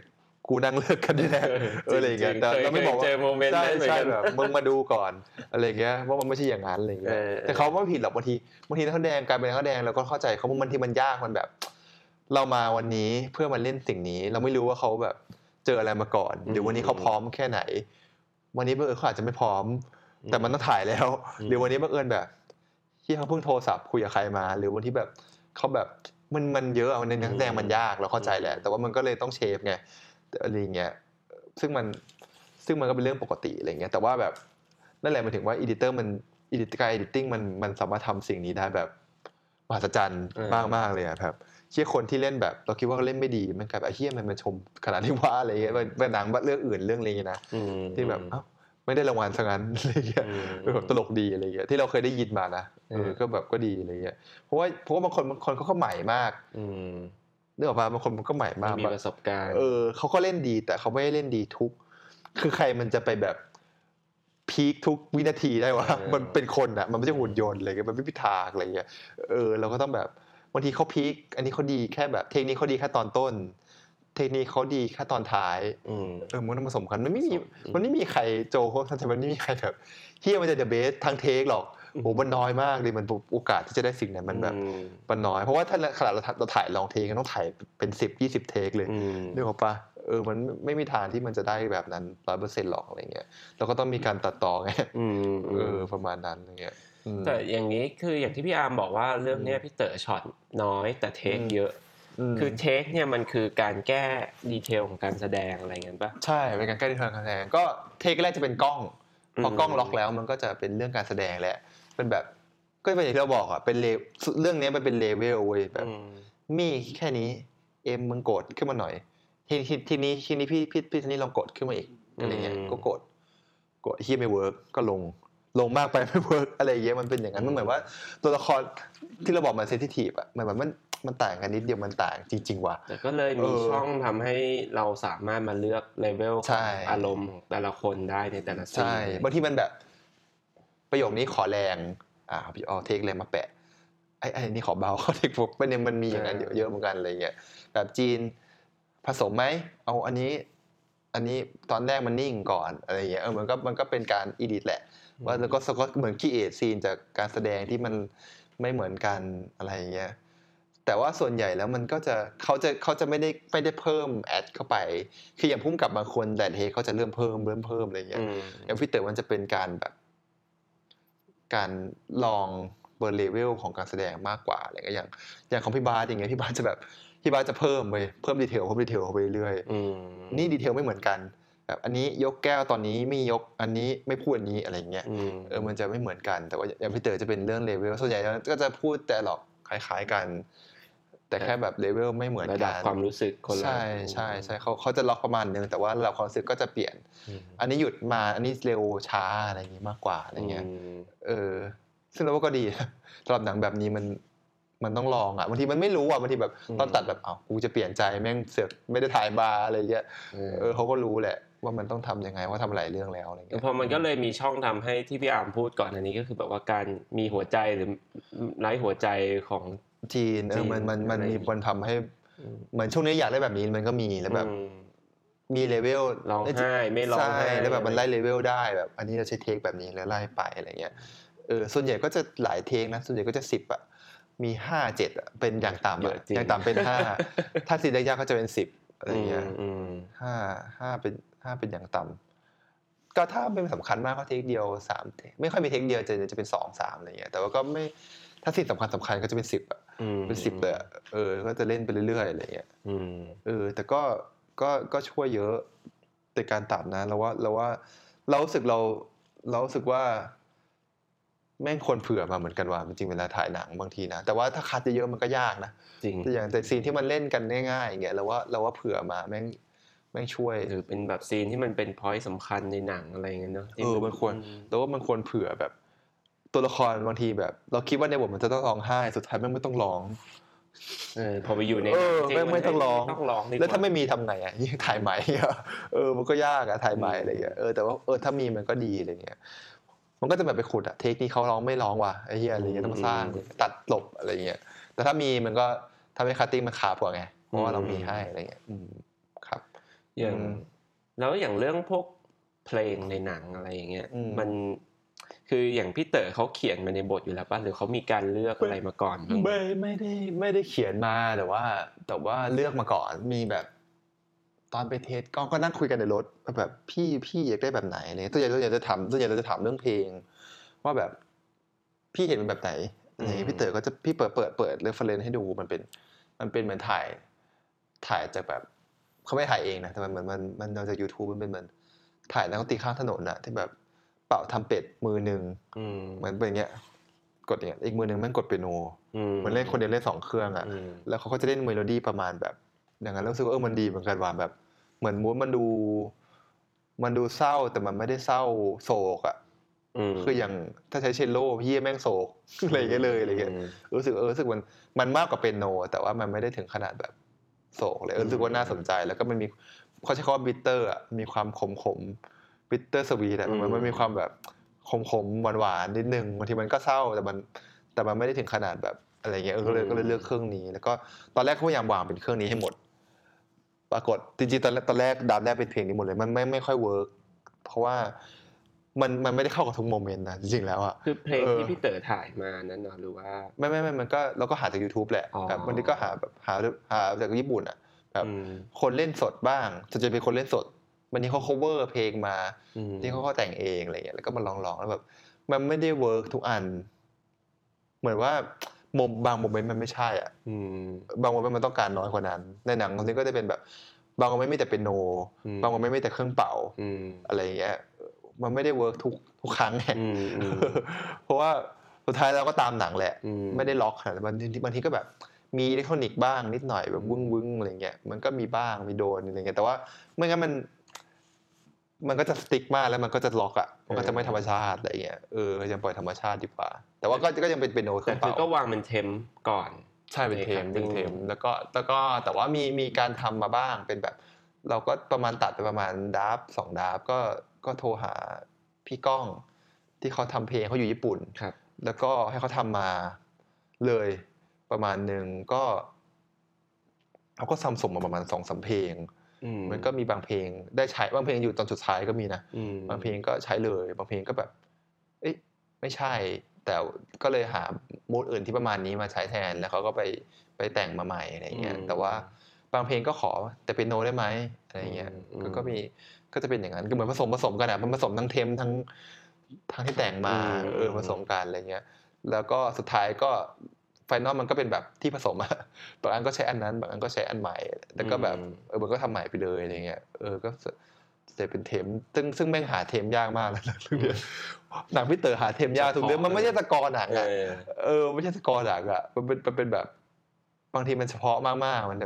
B: กูนั่งเลือกกันนี่แหละเอออะไรอย่างเงี้ยแต่
A: จงๆ
B: เราไม่บอกว่า
A: คยเจอโมเมนต์
B: ใช่
A: นั้นเหมือน
B: ใช่
A: กัน
B: แบบมึงมาดูก่อนอะไรเงี้ยว่ามันไม่ใช่อย่างนั้นอะไรเงี้ย
A: เออ
B: แต่เขาไม่ผิดหรอกบางทีบางทีนักแสดงการเป็นนักแสดงเราก็เข้าใจเขาบางทีมันยากมันแบบ เรามาวันนี้เพื่อมาเล่นสิ่งนี้ เราไม่รู้ว่าเขาแบบเจออะไรมาก่อน หรือวันนี้เขาพร้อมแค่ไหน วันนี้บังเอิญเขาอาจจะไม่พร้อม แต่มันต้องถ่ายแล้ว หรือวันนี้บังเอิญแบบ ที่เขาเพิ่งโทรศัพท์คุยกับใครมา หรือวันที่แบบเขาแบบมันมันเยอะอะในนักแสดงมันยากเราเข้าใจแหละแต่ว่ามันก็เลยต้องเชฟไงอะไรอย่างเงี้ยซึ่งมันซึ่งมันก็เป็นเรื่องปกติอะไรเงี้ยแต่ว่าแบบนั่นแหละหมายถึงว่า editor มัน edi การ editing มันมันสามารถทำสิ่งนี้ได้แบบมหัศจรรย์
A: เออ
B: มากมากๆเลยอะครับ เชี่ยคนที่เล่นแบบ เราคิดว่าเขาเล่นไม่ดีมันกลายแบบไอ้เหี้ยมันมาชมขนาดที่ว่าอะไรเงี้ยเป็นเป็นหนังเรื่องอื่นเรื่องอะไรเงี้ยนะ
A: อืม
B: ที่แบบเอ้าไม่ได้รางวัลซะงั้นอะไรเงี้ย
A: อืม
B: เออแบบตลกดีอะไรเงี้ยที่เราเคยได้ยินมานะเออ
A: เออ
B: ก็แบบก็ดีอะไรเงี้ยเพราะว่าเพราะว่าบางคนบางคนเขาก็ใหม่มาก
A: อืม
B: เรื่องออกมาบางคนมันก็ใหม่มาก
A: มีประสบการณ์
B: เออเขาก็เล่นดีแต่เขาไม่ได้เล่นดีทุก คือใครมันจะไปแบบพีคทุกวินาทีได้วะ
A: เออ
B: มันเป็นคนอะมันไม่ใช่หุ่นยนต์อะไรเงี้ยมันไม่พิทางอะไรเงี้ยเออเราก็ต้องแบบ บางทีเขาพีคอันนี้เขาดีแค่แบบเทคนิคเขาดีแค่ตอนต้น เทคนิคเขาดีแค่ตอนท้าย
A: อืม
B: เออมันต้องผสมกันมันไม่มี
A: ผสม
B: มันไม่มีใครโจโคทันมันไม่มีใครแบบเฮียมันจะเดอะเบสทั้งเทคหรอกโอ้มันน้อยมากเลยมันโอกาสที่จะได้สิ่งนั้นมันแบบ
A: อืม
B: มันน้อย เพราะว่าถ้าขนาดเราเราถ่าย long take กันต้องถ่ายเป็นสิบยี่สิบ take เลย
A: อืม
B: นึกออกปะเออมันไม่มีทางที่มันจะได้แบบนั้นร้อยเปอร์เซ็นต์หรอกอะไรเงี้ยเราก็ต้องมีการตัดต่อไง
A: อืม
B: เออประมาณนั้นอะไรเงี้ยอืม
A: แต่อย่างนี้คืออย่างที่พี่อาร์มบอกว่าเรื่องเนี้ยพี่เต๋อช็อตน้อย แต่ take
B: อืม
A: เยอะ
B: ม
A: คือ take เนี่ยมันคือการแก้ detail ของการแสดงอะไรเงี้ยป่ะ
B: ใช่เป็นการแก้ที่ทางการแสดงก็ take แรกจะเป็นกล้องพอกล้องล็อกแล้วมันก็จะเป็นเรื่องการแสดงแหละเป็นแบบก็เป็นอย่างที่เราบอกอะเป็นเลเรื่องนี้มันเป็นเลเวลเว้ยแบบ
A: อืม
B: มีแค่นี้ เอ็มมึงกดขึ้นมาหน่อย ทีทีทีนี้ทีนี้พี่พี่พี่ทีนี้ลองกดขึ้นมาอีกอะไรเงี้ย
A: อืม
B: ก็กดกดที่ไม่เวิร์กก็ลง ลงมากไปไม่เวิร์กอะไรเงี้ยมันเป็นอย่างนั้นมันเหมือนว่า ตัวละครที่เราบอกมัน sensitive อะมันแบบมันมันต่างกันนิดเดียวมันต่างจริง ๆ ว่ะ
A: แต่ก็เลยมี
B: เออ
A: ช่องทำให้เราสามารถมาเลือกเลเวล
B: ใช่
A: อารมณ์ของแต่ละคนได้ในแต่ละซีน
B: ใช่บางทีมันแบบ ประโยคนี้ขอแรงอ่าพี่เอา take แรงมาแปะไอ้ไอ้นี่ขอเบาเอา take ผมมันยังมันมีอย่างนั้นเยอะเยอะเหมือนกันอะไรเงี้ยแบบจีนผสมไหมเอาอันนี้ อันนี้ตอนแรกมันนิ่งก่อนอะไรเงี้ยเออมันก็มันก็เป็นการ edit แหละ ว่าแล้วก็สก็เหมือน create ซีนจากการแสดงที่มันไม่เหมือนกันอะไรอย่างเงี้ยแต่ว่าส่วนใหญ่แล้วมันก็จะเขาจะเขาจะไม่ได้ไม่ได้เพิ่ม add เข้าไป คืออย่างผู้กำกับบางคนแต่ละ take เขาจะเริ่มเพิ่มเริ่มเพิ่มอะไรเงี้ย
A: อืม
B: อย่างพี่เต๋อมันจะเป็นการแบบ การลองเบอร์เลเวลของการแสดงมากกว่าอะไรเงี้ยอย่าง อย่างของพี่บาสอย่างเงี้ยพี่บาสจะแบบพี่บาสจะเพิ่มไปเพิ่ม detail เพิ่ม detail เข้าไปเรื่อย
A: อืม
B: นี่ detail ไม่เหมือนกัน แบบอันนี้ยกแก้วตอนนี้ไม่ยกอันนี้ไม่พูดอันนี้อะไรเงี้ย
A: อืม
B: เออมันจะไม่เหมือนกัน แต่ว่าอย่างพี่เต๋อจะเป็นเรื่องเลเวลส่วนใหญ่แล้วก็จะพูดแต่หรอกคล้าย ๆกัน แต่แค่แบบเลเวลไม่เหมือน
A: ระดั
B: บน
A: ความรู้สึกคนละกัน
B: ใช่ใช่ใช่เขาเขาจะล็อกประมาณนึงแต่ว่าระดับความรู้สึกก็จะเปลี่ยน
A: อืม
B: อันนี้หยุดมาอันนี้เร็วช้าอะไรอย่างงี้มากกว่าอะไรเงี้ย
A: ม
B: เออ ซึ่งเราว่าก็ดีสำหรับหนังแบบนี้มันมันต้องลองอะบางทีมันไม่รู้อะบางทีแบบตอนตัดแบบอ้าวกูจะเปลี่ยนใจแม่งเสือกไม่ได้ถ่ายบาร์อะไรเงี้ย
A: เออ
B: เออเขาก็รู้แหละ ว่ามันต้องทำยังไงว่าทำหลายเรื่องแล้วอะไรเงี้ย
A: พอมันก็เลยมีช่องทำให้ที่พี่อาร์มพูดก่อนอันนี้ก็คือแบบว่าการมีหัวใจหรือไร้หัวใจของ
B: จีนเอ
A: จี
B: อนมันมันมัน
A: อะไร
B: มีคนทำให้เหมือนช่วงนี้อยากได้แบบนี้มันก็มีแล้วแบบ
A: อืม
B: มีเลเวล
A: ร้องไห้ไม่ร้องไห้
B: ใช่แล้วแบบมันไล่เลเวลได้แบบ อันนี้เราใช้เทคแบบนี้แล้วไล่ไปอะไรเงี้ยเออส่วนใหญ่ก็จะหลายเทคนะส่วนใหญ่ก็จะสิบอะมีห้าเจ็ดอะเป็นอย่างต่ำ
A: เย
B: อะ
A: อะจริง
B: อย่างต่ำเป็นห้าถ้าซีนยากๆก็จะเป็นสิบอะไรเงี้ย
A: อืม
B: ห้าห้าเป็น ห้าเป็นอย่างต่ำก็ถ้าเป็นสำคัญมากก็เทคเดียวสามเทคไม่ค่อยมีเทคเดียวจะจะเป็นสองสามอะไรเงี้ยแต่ว่าก็ไม่ถ้าซีนสำคัญสำคัญก็จะเป็นสิบอะ
A: อืม
B: เป็นสิบเลยอะเออ ก็จะเล่นไปเรื่อยๆอะไรเงี้ย
A: อืม
B: เออ แต่ก็ก็ก็ช่วยเยอะในการตัดนะเราว่าเราว่าเรารู้สึกเราเรารู้สึกว่า แม่งควรเผื่อมาเหมือนกันว่าจริงๆเวลาถ่ายหนังบางทีนะแต่ว่าถ้าคัดเยอะๆมันก็ยากนะ
A: จริง
B: แต่อย่างแต่ซีนที่มันเล่นกันง่ายๆอย่างเงี้ยเราว่าเราว่าเผื่อมาแม่ง แม่งช่วย
A: หรือเป็นแบบซีนที่มันเป็นพอยต์สำคัญในหนังอะไรเงี้ยเนาะที่
B: เออมันควร
A: อืม
B: แต่ว่ามันควรเผื่อแบบ ตัวละครบางทีแบบ เราคิดว่าในบทมันจะต้องร้องไห้สุดท้ายแม่งไม่ต้องร้อง
A: เออพอไปอยู่ใน
B: เออ
A: จริ
B: ไม่
A: น
B: ไม่ต้องร้อง
A: ต้องร้องดีก
B: แล้วถ้าไม่มีทำไงอะยิ่งถ่ายใหม่อะเออมันก็ยากอะถ่ายใหม่อะไรเงี้ยเออแต่ว่าเออถ้ามีมันก็ดีอะไรเงี้ยมันก็จะแบบไปขุดอะเทคนี้เขาร้องไม่ร้องว่ะไอ้เหี้ยอะไรเงี้ยต้องสร้างตัดหลบอะไรเงี้ยแต่ถ้ามีมันก็ทำให้ cutting มันขาดกว่าไงเพราะว่าเรามีให้อะไรเงี้ยอืมครับ
A: อย่าง
B: อืม
A: แล้วอย่างเรื่องพวกเพลงในหนังอะไรอย่างเงี้ย
B: อืม
A: มันคืออย่างพี่เต๋อเขาเขียนมาในบทอยู่แล้วป่ะหรือเขามีการเลือกอะไรมาก่อนบ้าง
B: ไม่ไม่ได้ไม่ได้เขียนมาแต่ว่า แต่ว่าเลือกมาก่อนมีแบบ ตอนไป test ก็ก็นั่งคุยกันในรถว่าแบบพี่พี่อยากได้แบบไหนอะไรเนี่ยส่วนใหญ่ส่วนใหญ่จะถามส่วนใหญ่เราจะถามเรื่องเพลง ว่าแบบพี่เห็นเป็นแบบไหนอะไรอย่างเงี้ยพี่เต๋อก็จะพี่เปิดเปิดเปิด reference ให้ดูมันเป็น มันเป็นเหมือนถ่าย ถ่ายจากแบบ เขาไม่ถ่ายเองนะแต่มันเหมือนมันมันมาจากยูทูบมันเป็นเหมือนถ่ายนักดนตรีข้างถนนน่ะที่แบบเป่าทรัมเป็ตมือหนึ่ง
A: อืม
B: เหมือนเป็นอย่างเงี้ยกดอย่างเงี้ยอีกมือหนึ่งแม่งกดเปียโน
A: อืม
B: มันเล่นคนเดียวเล่นสองเครื่องอะ
A: อืม
B: แล้วเขาก็จะเล่นเมโลดี้ประมาณแบบอย่างนั้นแล้วรู้สึกว่าเออมันดีเหมือนกันว่าแบบ เหมือน mood มันดู มันดูเศร้าแต่มันไม่ได้เศร้าโศกอะ
A: อืม
B: คืออย่างถ้าใช้เชลโลพี่แม่งโศกอะไรอย่างเงี้ยเลยอะไรเงี้ย
A: ม
B: รู้สึกเออรู้สึกมันมันมากกว่าเปียโน แต่ว่ามันไม่ได้ถึงขนาดแบบ โศกเลยเออรู้สึกว่าน่าสนใจ แล้วก็มันมีเขาใช้คำว่า bitter อะมีความขมขม bittersweet อะมันมันมีความแบบขมขมหวานหวานๆนิดนึงบางทีมันก็เศร้าแต่มันแต่มันไม่ได้ถึงขนาดแบบอะไรเงี้ยเออก็เลยก็เลยเลือกเครื่องนี้ แล้วก็ตอนแรกเขาพยายามวางเป็นเครื่องนี้ให้หมด ปรากฏจริงๆตอนแรกตอนแรกดาวแรกเป็นเพลงนี้หมดเลย มันไม่ไม่ค่อย work เพราะว่า มันมันไม่ได้เข้ากับทุก moment นะจริงๆแล้วอะ
A: คือเพลง
B: เออ
A: ที่พี่เต๋อถ่ายมานั้นเนาะหรือว่า
B: ไม่ไม่ไม่มันก็เราก็หาจาก YouTube แหละ
A: อ๋อ
B: แบบวันนี้ก็หาแบบหาหาจากญี่ปุ่นอะแบบ
A: อืม
B: คนเล่นสดบ้างจะจะเป็นคนเล่นสดวันนี้เขา cover เพลงมา
A: อืม
B: ที่เขาก็แต่งเองอะไรเงี้ยแล้วก็มาลองร้องแล้วแบบมันไม่ได้ work ทุกอัน เหมือนว่ามุมบาง moment มันไม่ใช่อะ
A: อืม
B: บาง moment มันต้องการน้อยกว่านั้น ในหนังคนนี้ก็จะเป็นแบบ บาง moment มีแต่เปียโน
A: อืม
B: บาง moment มีแต่เครื่องเป่า
A: อืม
B: อะไรเงี้ย มันไม่ได้ work ทุกทุกครั้งไง
A: อืมอืม
B: เพราะว่าสุดท้ายเราก็ตามหนังแหละ
A: อืม
B: ไม่ได้ล็อกขนาดนั้นบางทีบางทีก็แบบมีอิเล็กทรอนิกส์บ้างนิดหน่อยแบบวึ้งวึ้งอะไรเงี้ยมันก็มีบ้างมีโดนอะไรเงี้ยแต่ว่าไม่งั้นมัน มันก็จะ strict มากแล้วมันก็จะล็อกอะมันก็จะไม่ธรรมชาติอะไรเงี้ยเออยังปล่อยธรรมชาติดีกว่า แต่ว่าก็ก็ยังเป็นเปียโนแต่คือ
A: เครื่
B: อง
A: คือ
B: เป่า
A: ก็วางเป็น temp ก่อน
B: ใช่เป็น temp
A: ใน
B: เป็นเทม
A: cutting
B: แล้วก็แล้วก็แต่ว่ามีมีการทำมาบ้างเป็นแบบ เราก็ประมาณตัดไปประมาณ draft สอง draft ก็ ก็โทรหาพี่ก้องที่เขาทำเพลงเขาอยู่ญี่ปุ่น
A: ครับ
B: แล้วก็ให้เขาทำมาเลยประมาณหนึ่งก็เขาก็ทำส่งมาประมาณสองสามเพลง
A: อืม
B: มันก็มีบางเพลงได้ใช้บางเพลงอยู่ตอนสุดท้ายก็มีนะ
A: อืม
B: บางเพลงก็ใช้เลย บางเพลงก็แบบ เอ๊ะไม่ใช่ แต่ก็เลยหามูดอื่นที่ประมาณนี้มาใช้แทนแล้วเขาก็ไปไปแต่งมาใหม่อะไรเงี้ยแต่ว่าบางเพลงก็ขอแต่เป็นโนได้ไหมอะไรเงี้ยก็ก็มี ก็จะเป็นอย่างนั้นก็เหมือนผสมผสมกันอะมันผสมทั้งเทมทั้งทั้งที่แต่งมาเออผสมกันอะไรเงี้ย แล้วก็สุดท้ายก็ไฟนอลมันก็เป็นแบบที่ผสมอะบางอันก็ใช้อันนั้น บางอันก็ใช้อันใหม่ แล้วก็แบบเออมันก็ทำใหม่ไปเลยอะไรเงี้ย เออ ก็จะเป็น temp ซึ่งซึ่งแม่งหา temp ยากมากเลยนะเรื่องเนี้ยหนังพี่เต๋อหา temp ยากทุกเรื่อง มันไม่ใช่ตะกอหนัง
A: อะ
B: เอ
A: อ
B: เออ ไม่ใช่สกอร์ดักอะมันเป็นมันเป็นแบบ บางทีมันเฉพาะมากๆ มัน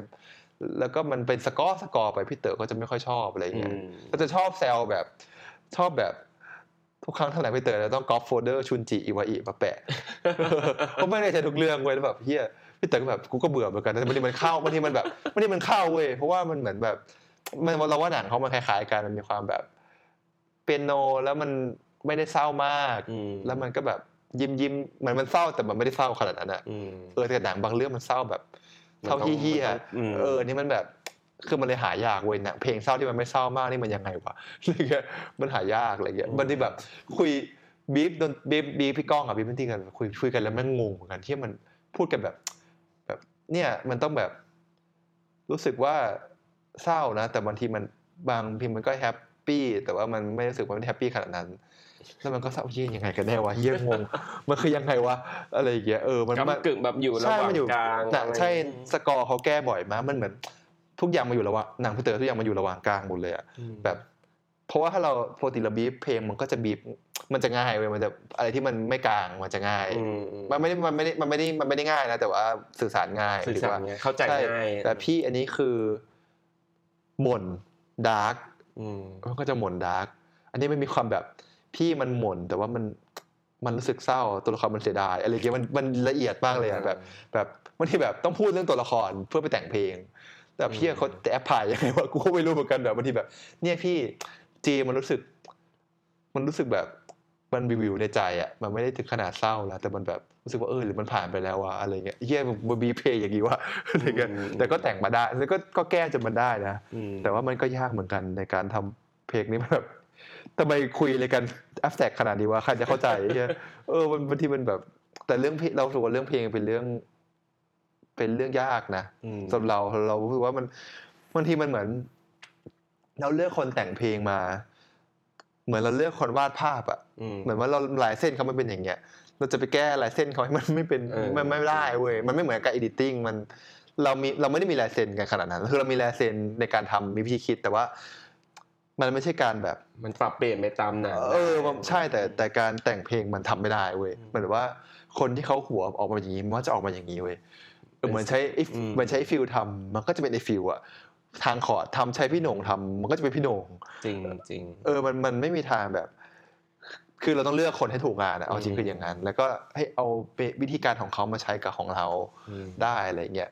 B: แบบแล้วก็มันเป็น score score ไปพี่เต๋อก็จะไม่ค่อยชอบอะไรเงี้ยอื
A: ม
B: ก็จะชอบแซวแบบชอบแบบทุกครั้งเท่าไหร่พี่เต๋อจะต้อง copy folder ชุนจิอิวาอิมาแปะเพราะไม่ได้ใช้ทุกเรื่องเว้ยแล้วแบบเฮียพี่เต๋อก็แบบกูก็เบื่อเหมือนกันแต่บางทีมันเข้าบางทีมันแบบบางทีมันเข้าเว้ยเพราะว่ามันเหมือนแบบมันเราว่าหนังเขามันคล้ายๆกันมันมีความแบบเปียโนแล้วมันไม่ได้เศร้ามาก
A: อืม
B: แล้วมันก็แบบยิ้มยิ้มๆมันมันเศร้าแต่มันไม่ได้เศร้าขนาดนั้นอะ
A: อืม
B: เออแต่หนังบางเรื่องมันเศร้าแบบ เศร้าที่เฮีย
A: มันต้องอืม
B: เอออันนี่มันแบบคือมันเลยหายากเว้ยหนังเพลงเศร้าที่มันไม่เศร้ามากนี่มันยังไงวะอะไรเงี้ยมันหายากอะไรเงี้ยมันที่แบบคุยบีฟโดนบีฟบีฟพี่ก้องกับบีฟเป็นที่กันคุยคุยกันแล้วแม่งงงเหมือนกันที่มันพูดกันแบบ แบบเนี่ยมันต้องแบบ รู้สึกว่าเศร้านะ แต่บางทีมันบางทีมันก็ happy แต่ว่ามันไม่รู้สึกว่ามัน happy ขนาดนั้น แล้วมันก็เศร้าเยี่ยยังไงกันแน่วะเยี่ยงงมันคือยังไงวะอะไรอย่างเงี้ยเออมันมัน
A: กำกึ่งแบบอยู่ระหว่างใช่
B: มันอยู่
A: กลาง
B: หนัง
A: อะไร
B: ใช่สกอร์เขาแก้บ่อยมากมันเหมือน ทุกอย่างมาอยู่ระหว่างหนังพี่เต๋อทุกอย่างมาอยู่ระหว่างกลางหมดเลยอะ
A: อืม
B: แบบ เพราะว่าถ้าเราปกติเราบีบเพลงมันก็จะบีบมันจะง่ายเว้ยมันจะอะไรที่มันไม่กลางมันจะง่าย
A: อืมอืม
B: มันไม่ได้มันไม่ได้มันไม่ได้มันไม่ได้ง่ายนะแต่ว่าสื่อสารง่าย
A: สื่อสาร
B: หว่
A: ไงเข้าใจ
B: ช่
A: ง่าย
B: แต่พี่อันนี้คือหม่น dark
A: อืม
B: มันก็จะหม่น dark อันนี้มันมีความแบบ พี่มันหม่นแต่ว่ามันมันรู้สึกเศร้าตัวละครมันเสียดายอะไรอย่างเงี้ยมันมันละเอียดมากเลยอะแบบ แบบบางทีแบบต้องพูดเรื่องตัวละครเพื่อไปแต่งเพลง แต่พี่เขา apply ยังไงวะกูก็ไม่รู้เหมือนกันแบบบางทีแบบ เนี่ยพี่จีมันรู้สึก มันรู้สึกแบบมันวิววิวในใจอะมันไม่ได้ถึงขนาดเศร้าแล้วแต่มันแบบรู้สึกว่าเออหรือมันผ่านไปแล้ววะอะไรเงี้ยเฮียมันบีเพลย์อย่างงี้วะอะไรเงี้ยแต่ก็แต่งมาได้แล้วก็ก็แก้จนมันได้นะ
A: อืม
B: แต่ว่ามันก็ยากเหมือนกันในการทำเพลงนี้มันแบบ ทำไมคุยอะไรกันแอฟแตกขนาดนี้วะใครจะเข้าใจเหี้ยเออมันบางทีมันแบบ แต่เรื่องเพลงเราถือว่าเรื่องเพลงเป็นเรื่อง เป็นเรื่องยากนะ
A: อืม
B: สำหรับเราเรารู้สึกว่ามันบางทีมันเหมือน เราเลือกคนแต่งเพลงมา เหมือนเราเลือกคนวาดภาพอะ
A: อืม
B: เหมือนว่าเราลายเส้นเขามันเป็นอย่างเงี้ยเราจะไปแก้ลายเส้นเขาให้มันไม่เป็น
A: เออ
B: มันไม่ได้เว้ยมันไม่เหมือนกับ editing มันเรามีเราไม่ได้มีลายเซ็นกันขนาดนั้น คือเรามีลายเซ็นในการทำมีวิธีคิด แต่ว่า มันไม่ใช่การแบบ
A: มันปรับเปลี่ยนไปตามหนัง
B: เออมันใช่แต่แต่การแต่งเพลงมันทำไม่ได้เว้ย
A: อืม
B: เหมือนว่าคนที่เขาหัวออกมาอย่างนี้มันก็จะออกมาอย่างนี้เว้ยเออเหมือนใช้ไอ้
A: อืม
B: เหมือนใช้ฟิลทำมันก็จะเป็นไอ้ฟิลอะทาง chord ทำใช้พี่โหน่งทำมันก็จะเป็นพี่โหน่ง
A: จริงจริง
B: เออมันมันไม่มีทางแบบ คือเราต้องเลือกคนให้ถูกงานอะเอาจริง
A: อืม
B: คืออย่างนั้น แล้วก็ให้เอาวิธีการของเขามาใช้กับของเรา
A: อืม
B: ได้อะไรเงี้ย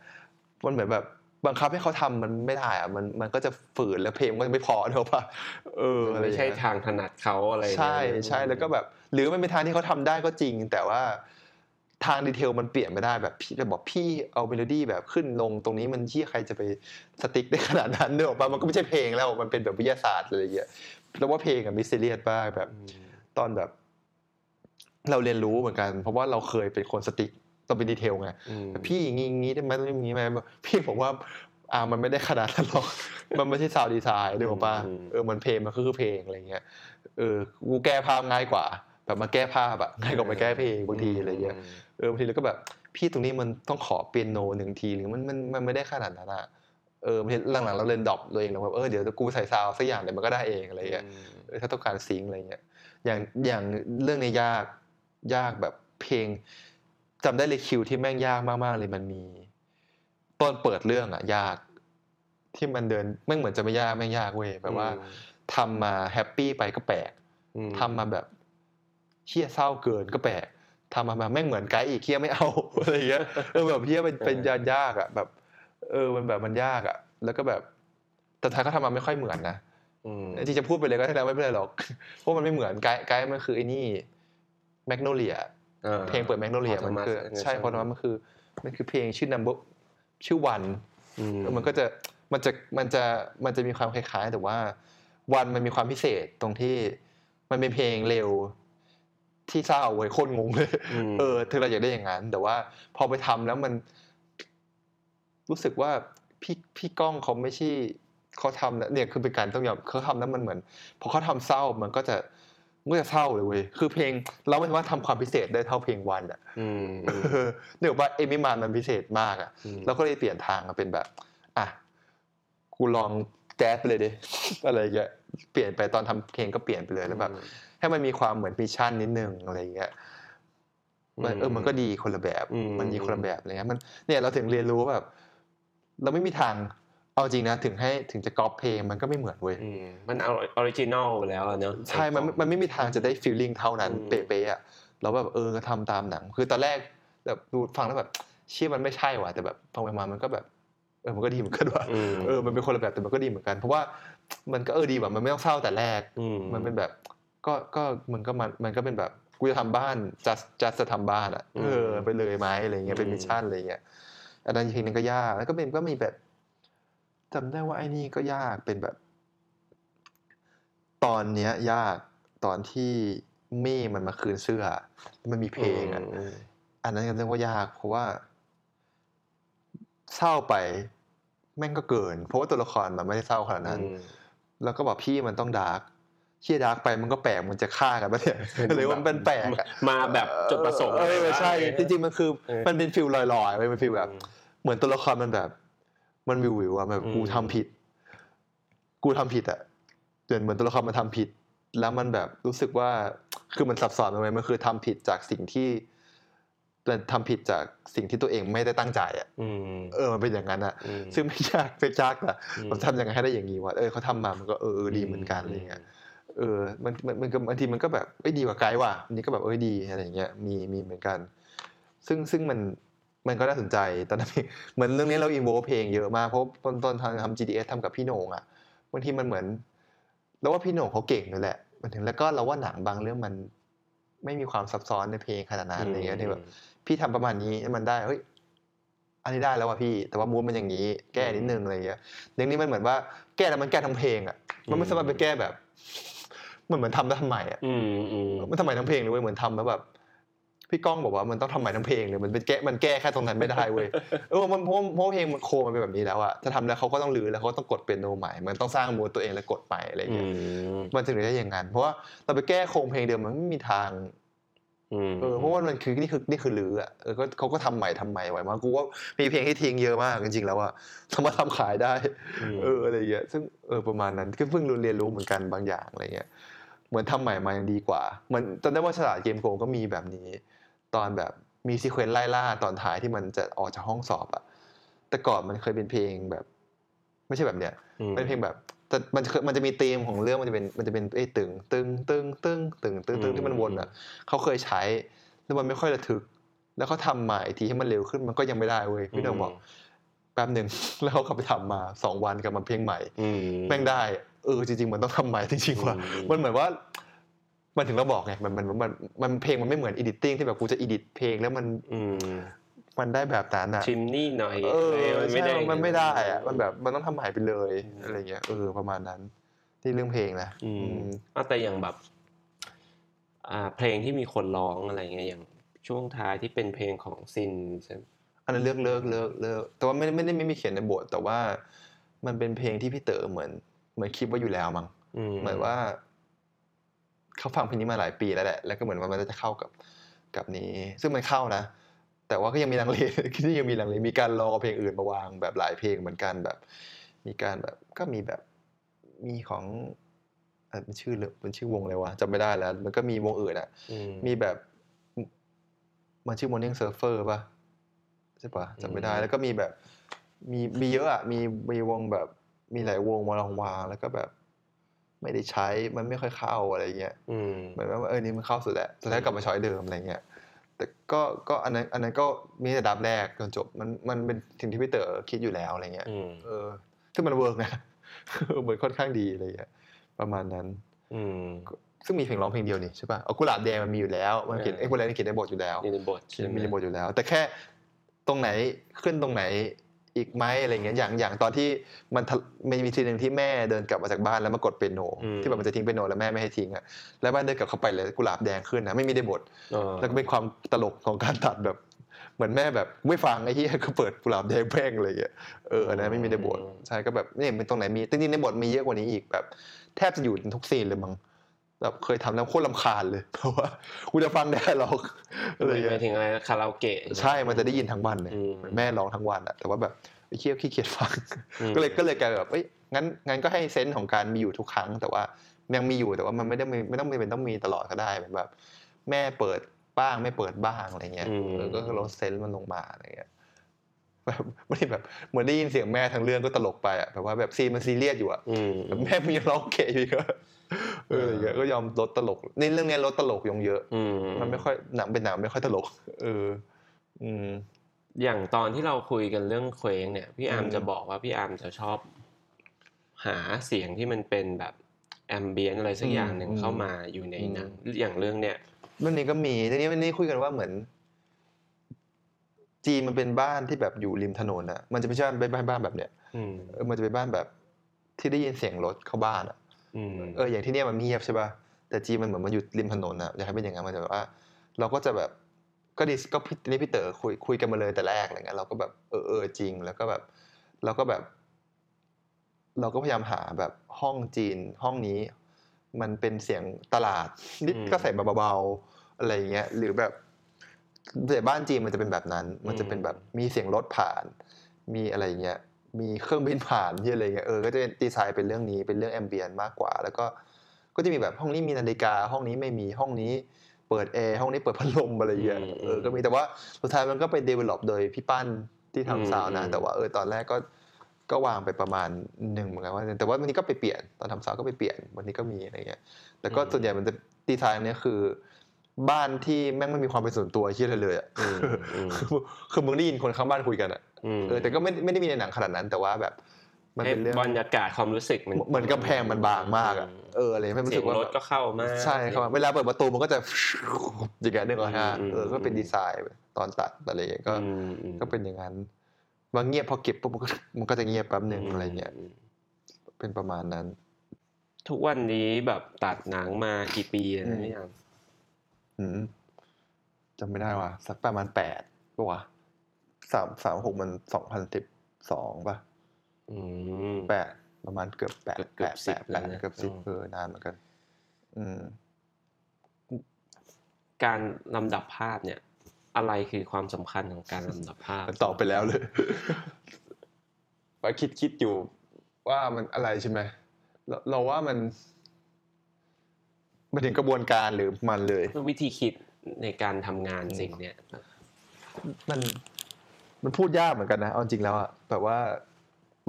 B: มันเหมือนแบบ บังคับให้เขาทำมันไม่ได้อะมันมันก็จะฝืนแล้วเพลงมันก็จะไม่พอเนอะป่ะเอออะไรอย่าง
A: ใช่
B: เงี้ยไม่ใช่
A: ทางถนัดเขาอะไรเนี่ย
B: ใช่ใช่แล้วก็แบบ หรือมันเป็นทางที่เขาทำได้ก็จริง แต่ว่าทาง detail มันเปลี่ยนไม่ได้แบบพี่จะบอกพี่เอาเมโลดี้แบบขึ้นลงตรงนี้มันที่ใครจะไป strict ได้ขนาดนั้นเนอะป่ะมันก็ไม่ใช่เพลงแล้วมันเป็นแบบวิทยาศาสตร์อะไรอย่างเงี้ยแล้วว่าเพลงอะ mysterious บ้างแบบ
A: อืม
B: ตอนแบบ เราเรียนรู้เหมือนกัน เพราะว่าเราเคยเป็นคน strict ต้องเป็น detail ไง
A: อืม
B: พี่อย่างงี้อย่างงี้ได้ไหมต้องอย่างงี้ไหมพี่บอกว่าอ่ามันไม่ได้ขนาดนั้นหรอกมันไม่ใช่ sound design ด้วยป่ะเออมันเพลงมันก็คือเพลงอะไรเงี้ยเออกูแก้ภาพง่ายกว่า แบบมาแก้ภาพอะง่ายกว่ามาแก้เพลงบางทีอะไรเงี้ยเออบางทีเราก็แบบพี่ตรงนี้มันต้องขอเปียโนหนึ่งทีหรือมันมันมันไม่ได้ขนาดนั้นอะเออบางทีหลังๆเราเล่น drop ตัวเองแล้วแบบเออเดี๋ยวกูใส่ sound สักอย่างเดี๋ยวมันก็ได้เองอะไรเงี้ยเออถ้าต้องการ sync อะไรเงี้ยอย่างอย่างเรื่องนี้ยากยากแบบเพลง จำได้เลยคิวที่แม่งยากมากๆเลยมันมีตอนเปิดเรื่องอะยาก ที่มันเดินแม่งเหมือนจะไม่ยากแม่งยากเว้ยแบบว่าทำมา happy ไปก็แปลก
A: อืม
B: ทำมาแบบเหี้ยเศร้าเกินก็แปลกทำมาแบบแม่งเหมือนไกด์อีกเหี้ยไม่เอาอะไรเงี้ยเออแบบเหี้ยเป็นเป็นยากยากอะแบบ เออมันแบบมันยากอะแล้วก็แบบ แต่ท้ายก็ทำมาไม่ค่อยเหมือนนะ
A: อืม
B: จริงๆจะพูดไปเลยก็ได้แล้วไม่เป็นไรหรอกเพราะมันไม่เหมือน guide guide มันคือไอ้นี่แมกโนเลีย
A: อ่า
B: เพลงเปิดแมกโนเลีย
A: ของ
B: มันคือ
A: Thomas Anderson
B: ใช่เพราะว่ามันคือมันคือเพลงชื่อ number ชื่อวัน
A: อืม
B: มันก็จะมันจะมันจะมันจะมีความคล้ายๆ แต่ว่าวันมันมีความพิเศษตรงที่มันเป็นเพลงเร็วที่เศร้าเว้ยโคตรงงเลย
A: ม
B: เออเธอเราอยากได้อย่างนั้น แต่ว่าพอไปทำแล้วมัน รู้สึกว่าพี่พี่ก้องเขาไม่ใช่เขาทำแล้วเนี่ยคือเป็นการต้องยอมเขาทำแล้วมันเหมือนพอเขาทำเศร้ามันก็จะ มันก็จะเศร้าเลยเว้ยคือเพลง เราไม่สามารถทำความพิเศษได้เท่าเพลง One อะ
A: อืม
B: เออเนื่องว่า Aimee Mann มันพิเศษมากอะ
A: อืม
B: เราก็เลยเปลี่ยนทางมาเป็นแบบอะกูลองแจ๊สไปเลยดิอะไรอย่างเงี้ยเปลี่ยนไปตอนทำเพลงก็เปลี่ยนไปเลยแล้วแบบให้มันมีความเหมือน mission นิดนึงอะไรอย่างเงี้ยมันเออมันก็ดีคนละแบบ
A: อืม
B: มันดีคนละแบบอะไรเงี้ยมันเนี่ยเราถึงเรียนรู้ว่าแบบ เราไม่มีทาง เอาจริงนะถึงให้ถึงจะก๊อปเพลงมันก็ไม่เหมือนเว้ย
A: อืมมันเอา original ไปแล้วอะเนอะ
B: ใช่มันไม่มันไม่มีทางจะได้ feeling เท่านั้น
A: อืม
B: เป๊ะๆอะเราแบบเออก็ทำตามหนัง คือตอนแรกแบบดูฟังแล้วแบบเชี่ยมันไม่ใช่ว่ะแต่แบบฟังไปมามันก็แบบเออมันก็ดีเหมือนกันว่ะ
A: อืม
B: เออมันเป็นคนละแบบแต่มันก็ดีเหมือนกัน เพราะว่ามันก็เออดีแบบมันไม่ต้องเศร้าแต่แรก
A: อืม
B: มันเป็นแบบก็ก็มันก็มันมันก็เป็นแบบกูจะทำบ้าน just just จะทำบ้านอะ
A: อืม
B: เออไปเลยไหมอะไรเงี้ยเป็น
A: อืม
B: mission อะไรเงี้ยอันนั้นทีนึงก็ยากแล้วก็เป็นก็มีแบบ จำได้ว่าไอ้นี่ก็ยากเป็นแบบ ตอนเนี้ย ยากตอนที่มี่มันมาคืนเสื้อ มันมีเพลงอะอื
A: ม
B: อันนั้นก็เรียกว่ายาก เพราะว่าเศร้าไป แม่งก็เกิน เพราะว่าตัวละครมันไม่ได้เศร้าขนาดนั้น
A: อืม
B: แล้วก็บอกพี่มันต้อง dark เชี่ย dark ไปมันก็แปลกมันจะฆ่ากันปะเนี่ยหรือว่ามันเป็นแปลกอะ
A: มาแบบจุดประสงค์
B: เออใช่
A: อะไร
B: จริง ๆ มันคือ
A: เออ
B: มันเป็น feel ลอยๆเว้ยมัน feel แบบ เหมือนตัวละครมันแบบ มันวิววิวๆอะแบบ
A: อืม
B: กูทำผิด กูทำผิดอะเหมือนเหมือนตัวละครมันทำผิด แล้วมันแบบรู้สึกว่าคือมันซับซ้อนไปไหมมันคือทำผิดจากสิ่งที่เป็นทำผิดจากสิ่งที่ตัวเองไม่ได้ตั้งใจอะ
A: อืม
B: เออมันเป็นอย่างนั้นอะ
A: อืม
B: ซึ่งไม่ยากไม่ยากอะ
A: อืม
B: เราทำยังไงให้ได้อย่างนี้วะเออเขาทำมามันก็เออเออดีเหมือนกันอะไรเงี้ยเออมันมันมันก็บางทีมันก็แบบเอ้ยดีกว่าไกด์ว่ะอันนี้ก็แบบเอ้ยดีอะไรอย่างเงี้ยมีมีเหมือนกัน ซึ่งซึ่งมัน มันก็น่าสนใจตอนนั้นเหมือนเรื่องนี้เราอินโวเพลงเยอะมากเพราะตอนตอนทำทำ GDS ทำกับพี่โหน่งอะบางทีมันเหมือนเราว่าพี่โหน่งเขาเก่งเลยแหละมันถึงแล้วก็เราว่าหนังบางเรื่องมันไม่มีความซับซ้อนในเพลงขนาดนั้นอะไรเงี้ยที่แบบพี่ทำประมาณนี้ให้มันได้เฮ้ยอันนี้ได้แล้วว่ะพี่ แต่ว่ามูดมันอย่างนี้ แก้นิดนึงอะไรเงี้ยเรื่องนี้มันเหมือนว่าแก้แล้วมันแก้ทั้งเพลงอะมันไม่สามารถไปแก้แบบมันเหมือนทำแล้วทำไมอะ
A: อืมอืม
B: มันทำไมทั้งเพลงเลยเว้ยเหมือนทำแล้วแบบ พี่ก้องบอกว่ามันต้องทำใหม่ทั้งเพลงเลยมันเป็นแก้มันแก้แค่ตรงนั้นไม่ได้เว้ยเออมันเพราะเพราะเพลงมันโคมันเป็นแบบนี้แล้วอะถ้าทำแล้วเขาก็ต้องรื้อแล้วเขาก็ต้องกดเปียโนใหม่ มันต้องสร้างมูดตัวเองแล้วกดใหม่อะไรอย่าง
A: อื
B: เงี้ย
A: ม
B: มันถึงได้อย่างนั้นเพราะว่าเราไปแก้โครงเพลงเดิมมันไม่มีทาง
A: อืม
B: เออเพราะว่ามันคือนี่คือนี่คือรื้ออะเออก็เขาก็ทำใหม่ทำใหม่ไว้มากกูว่ามีเพลงที่ทิ้งเยอะมากจริงๆแล้วอะสามารถทำขายได้ เอออะไรอย่างเงี้ยซึ่งเออประมาณนั้นก็เพิ่งเรียนรู้เหมือนกันบางอย่างอะไรเงี้ยเหมือนทำใหม่มายังดีกว่าเหมันจำได้ว่าฉลาดเกมโกงก็มีแบบนี้ ตอนแบบมีซีเควนต์ไล่ล่าตอนท้ายที่มันจะออกจากห้องสอบอะแต่ก่อนมันเคยเป็นเพลงแบบ ไม่ใช่แบบเนี้ย
A: อืม
B: เป็นเพลงแบบแต่มันเคยมันจะมีธีมของเรื่องมันจะเป็นมันจะเป็นไอ้ตึงตึงตึงตึงตึงตึงตึงที่มันวนอะเขาเคยใช้แล้วมันไม่ค่อยระทึก แล้วเขาทำมาอีกทีให้มันเร็วขึ้นมันก็ยังไม่ได้เว้ยพี่โดงบอกแป๊บหนึ่งแล้วเขากลับไปทำมาสองวันกลับมาเพลงใหม่
A: อืม
B: แม่งได้เออจริง ๆ มันต้องทำใหม่จริงๆว่ะ
A: อืม
B: มันเหมือนว่า มันถึงเราบอกไงมันมันมันมันเพลงมันไม่เหมือน editing ที่แบบกูจะ edit เพลงแล้วมัน
A: อืม
B: มันได้แบบนั้นอะ
A: ชิมนี่หน่อย
B: เออ
A: มันไม่
B: ใช่
A: ได้
B: มันไม่ได้อะมันแบบมันต้องทำใหม่ไปเลย
A: อืม
B: อะไรเงี้ยเออประมาณนั้น ที่เรื่องเพลงนะ
A: อื
B: อื
A: ม
B: ม
A: เอาแต่อย่างแบบ อ่า เพลงที่มีคนร้องอะไรเงี้ยอย่างช่วงท้ายที่เป็นเพลงของซินใช่ไหม
B: อันนั้นเลิกเลิกเลิกเลิกแต่ว่าไม่ได้ไม่ได้ไม่มีเขียนในบทแต่ว่ามันเป็นเพลงที่พี่เต๋อเหมือน เหมือนคิดว่าอยู่แล้วมั้ง
A: อืม
B: เหมือนว่า เขาฟังเพลงนี้มาหลายปีแล้วแหละ แล้วก็เหมือนว่ามันจะเข้ากับกับนี้ ซึ่งมันเข้านะ แต่ว่าก็ยังมีลังเลที่ยังมีลังเล มีการลองเอาเพลงอื่นมาวางแบบหลายเพลงเหมือนกันแบบ มีการแบบก็มีแบบมีของเอ่อมันชื่อเรื่องมันชื่อวงอะไรวะจำไม่ได้แล้ว มันก็มีวงอื่นอะ
A: อืม
B: มีแบบ มันชื่อ Morning Surfer ป่ะใช่ป่ะจำไม่ได้
A: อืม
B: แล้วก็มีแบบ มีมีเยอะอะ มีมีวงแบบ มีหลายวงมาลองวางแล้วก็แบบ ไม่ได้ใช้มันไม่ค่อยเข้าอะไรเงี้ย
A: อืม
B: เหมือนว่าเออนี่มันเข้าสุดแล้วสุดท้ายกลับมา choice เดิมอะไรเงี้ยแต่ก็ก็อันนั้นอันนั้นก็มีแต่ draft แรกจนจบมันมันเป็นสิ่งที่พี่เต๋อคิดอยู่แล้วอะไรเงี้ย
A: อืม
B: เออซึ่งมัน work นะเหมือนค่อนข้างดีอะไรเงี้ยประมาณนั้น
A: อืม
B: ซึ่งมีเพลงร้องเพลงเดียวนี่ใช่ป่ะเอากุหลาบแดงมันมีอยู่แล้วมันเขียน
A: เออ
B: ไอ้กุหลาบแดงเขียนในบทอยู่แล้ว
A: อยู่ในบท
B: เขีย
A: ใช่
B: น
A: ไหม
B: มีในบทอยู่แล้ว แต่แค่ตรงไหนขึ้นตรงไหน อีกไหมอะไรเงี้ยอย่างอย่างตอนที่มันทะมันมีทีหนึ่งที่แม่เดินกลับมาจากบ้านแล้วมากดเปียโน ที่แบบมันจะทิ้งเปียโนแล้วแม่ไม่ให้ทิ้งอะแล้วบ้านเดินกลับเข้าไปเลยกุหลาบแดงขึ้นนะไม่มีในบท
A: อ๋อ
B: แล้วก็เป็นความตลกของการตัดแบบเหมือนแม่แบบไม่ฟังไอ้ที่ก็เปิดกุหลาบแดงแพร่งอะไรอย่างเงี้ยเอออันนั้นไม่มีในบทใช่ก็แบบนี่เป็นตรงไหนมีจริงๆในบทมีเยอะกว่านี้อีกแบบ แทบจะอยู่ในทุกซีนเลยมั้ง แบบเคยทำแล้วโคตรลำคาญเลย เพราะว่ากูจะฟังได้หรอกอะไรอย่าง
A: ห
B: เงี้
A: มาย
B: ย
A: ถึงอะไรคาราโอเกะ
B: ใช่มันจะได้ยินทั้งวันเลย
A: อืม
B: เหมือนแม่ร้องทั้งวันอะแต่ว่าแบบไอ้เคี้ยวขี้เกียจฟัง
A: อืม
B: ก็เลยก็เลยกลายแบบเอ้ยงั้นงั้นก็ให้เซนส์ของการมีอยู่ทุกครั้ง แต่ว่ายังมีอยู่แต่ว่ามันไม่ได้มีไม่ต้องเป็นต้องมีตลอดก็ได้เหมือนแบบ แม่เปิดบ้างไม่เปิดบ้างอะไรเงี้ย
A: อืม
B: เออก็คือลดเซนส์มันลงมาอะไรเงี้ยแบบไม่ได้แบบเหมือนได้ยินเสียงแม่ทั้งเรื่องก็ตลกไปอะแบบว่าแบบ scene มันซีเรียสอยู่อะ
A: อืม
B: แบบแม่มีร้องเกะอยู่อีก็ เอออะไรเงี้ยก็ยอมลดตลกในเรื่องเนี้ยลดตลกลงเยอะ
A: อืม
B: มันไม่ค่อยหนังเป็นหนังไม่ค่อยตลก เออ อืม
A: อย่างตอนที่เราคุยกันเรื่องเคว้งเนี่ย พี่อาร์ม
B: อืม
A: จะบอกว่าพี่อาร์มจะชอบ หาเสียงที่มันเป็นแบบ ambient อะไรสักอย่างหนึ่งเข้ามาอยู่ในหนังอย่างเรื่องเนี้ย
B: เรื่องนี้ก็มีทีนี้วันนี้คุยกันว่าเหมือน จีนมันเป็นบ้านที่แบบอยู่ริมถนนอะมันจะไม่ใช่บ้านบ้านบ้านแบบเนี้ย
A: อืม
B: เออมันจะเป็นบ้านแบบที่ได้ยินเสียงรถเข้าบ้านอะ
A: อืม
B: เอออย่างที่เนี่ยมันเงียบใช่ป่ะแต่จีนมันเหมือนมันอยู่ริมถนนอะอยากให้เป็นอย่างนั้นมันจะแบบว่า เราก็จะแบบก็ดิสก็พี่นี่พี่เต๋อคุยคุยกันมาเลยแต่แรกอะไรเงี้ยเราก็แบบเออเออจริง แล้วก็แบบเราก็แบบ เราก็พยายามหาแบบห้องจีนห้องนี้ มันเป็นเสียงตลาดนิดก็ใส่เบาๆอะไรเงี้ยหรือแบบแต่บ้านจีนมันจะเป็นแบบนั้น มันจะเป็นแบบมีเสียงรถผ่าน มีอะไรเงี้ย มีเครื่องบินผ่านที่อะไรเงี้ยเออก็จะดีไซน์เป็นเรื่องนี้เป็นเรื่องแอมเบียนมากกว่า แล้วก็ก็จะมีแบบห้องนี้มีนาฬิกา ห้องนี้ไม่มีห้องนี้เปิดแอร์ห้องนี้เปิดพัดลมอะไรเงี้ยเออก็มีแต่ว่าสุดท้ายมันก็ไป develop โดยพี่ปั้นที่
A: อืม
B: ทำซาวน์นะ
A: อืม
B: แต่ว่าเออตอนแรกก็ก็วางไปประมาณหนึ่งเหมือนกันว่าแต่ว่าวันนี้ก็ไปเปลี่ยนตอนทำซาวก็ไปเปลี่ยนวันนี้ก็มีอะไรเงี้ยแต่ก็
A: อืม
B: ส่วนใหญ่มันจะดีไซน์เนี้ยคือ บ้านที่แม่งไม่มีความเป็นส่วนตัวเชี่ยเลยเลยอะ
A: อืมอืม
B: คือคือมึงได้ยินคนข้างบ้านคุยกันอะ
A: ม
B: เออแต่ก็ไม่ไม่ได้มีในหนังขนาดนั้นแต่ว่าแบบ มัน
A: ให้
B: เป็นเรื่อง
A: บรรยากาศความรู้สึกมัน
B: เหมือนกำแพงมันบางมากอะเอออะไรไม่รู้
A: เสี
B: สึ
A: ย
B: ก
A: ง
B: ว่าร
A: ถก็เข้ามา
B: ใช่ครับเวลาเปิดประตูมันก็จะอย่างเงี้ยนึกออกฮะ
A: อืม
B: เออก็เป็นดีไซน์ตอนตัดอะไรอย่างเงี้ยก็
A: อืมอืม
B: ก็เป็นอย่างนั้นบางเงียบพอเก็บปุ๊บมันก็มันก็จะเงียบแป๊บหนึ่งอะไรเงี้ย
A: ม
B: เป็นประมาณนั้น
A: ทุกวันนี้แบบตัดหนังมากี่ปีแล้ว
B: อื
A: นะ
B: ม
A: เนี่ย
B: อืม จำไม่ได้ว่ะสักประมาณแปดปะวะสามสามหกมันสองพันสิบสองป่ะ
A: อืม
B: แปดประมาณเกือบแปด
A: เกื
B: แป
A: อบ
B: ด
A: สิ
B: แป
A: บ
B: ด
A: แล้
B: แป
A: ว
B: ด
A: นะ
B: เกือบสิบ
A: อืม
B: เออนานเหมือนกัน อืม
A: การลำดับภาพเนี่ย อะไรคือความสำคัญของการลำดับภาพ
B: ตอบไปแล้วเลยว่าคิดคิดอยู่ว่ามันอะไรใช่ไหมเราเราว่ามัน มันถึงกระบวนการหรือมันเลย
A: วิธีคิดในการทำงานสิ่งเนี้ย
B: มันมันพูดยากเหมือนกันนะเอาจริงแล้วอะแบบว่า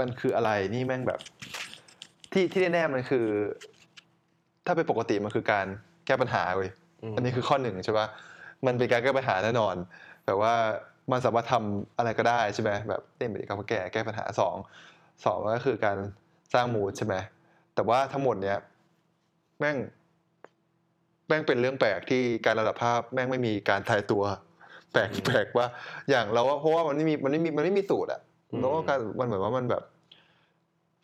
B: มันคืออะไรนี่แม่งแบบ ที่ที่แน่ๆมันคือ ถ้าเป็นปกติมันคือการแก้ปัญหาเว้ย
A: ม
B: อันนี้คือข้อหนึ่งใช่ปะมันเป็นการแก้ปัญหาแน่นอน แบบว่ามันสามารถทำอะไรก็ได้ใช่ไหมแบบเล่นไปกับแก้แก้ปัญหาสองสองก็คือการสร้างมูดใช่ไหมแต่ว่าทั้งหมดเนี้ยแม่ง แม่งเป็นเรื่องแปลกที่การระดับภาพแม่งไม่มีการทายตัว แปลกแปลกว่า อย่างเราว่าเพราะว่ามันไม่มีมันไม่มีมันไม่มีสูตรอะแล้วก็การมันเหมือนว่ามันแบบ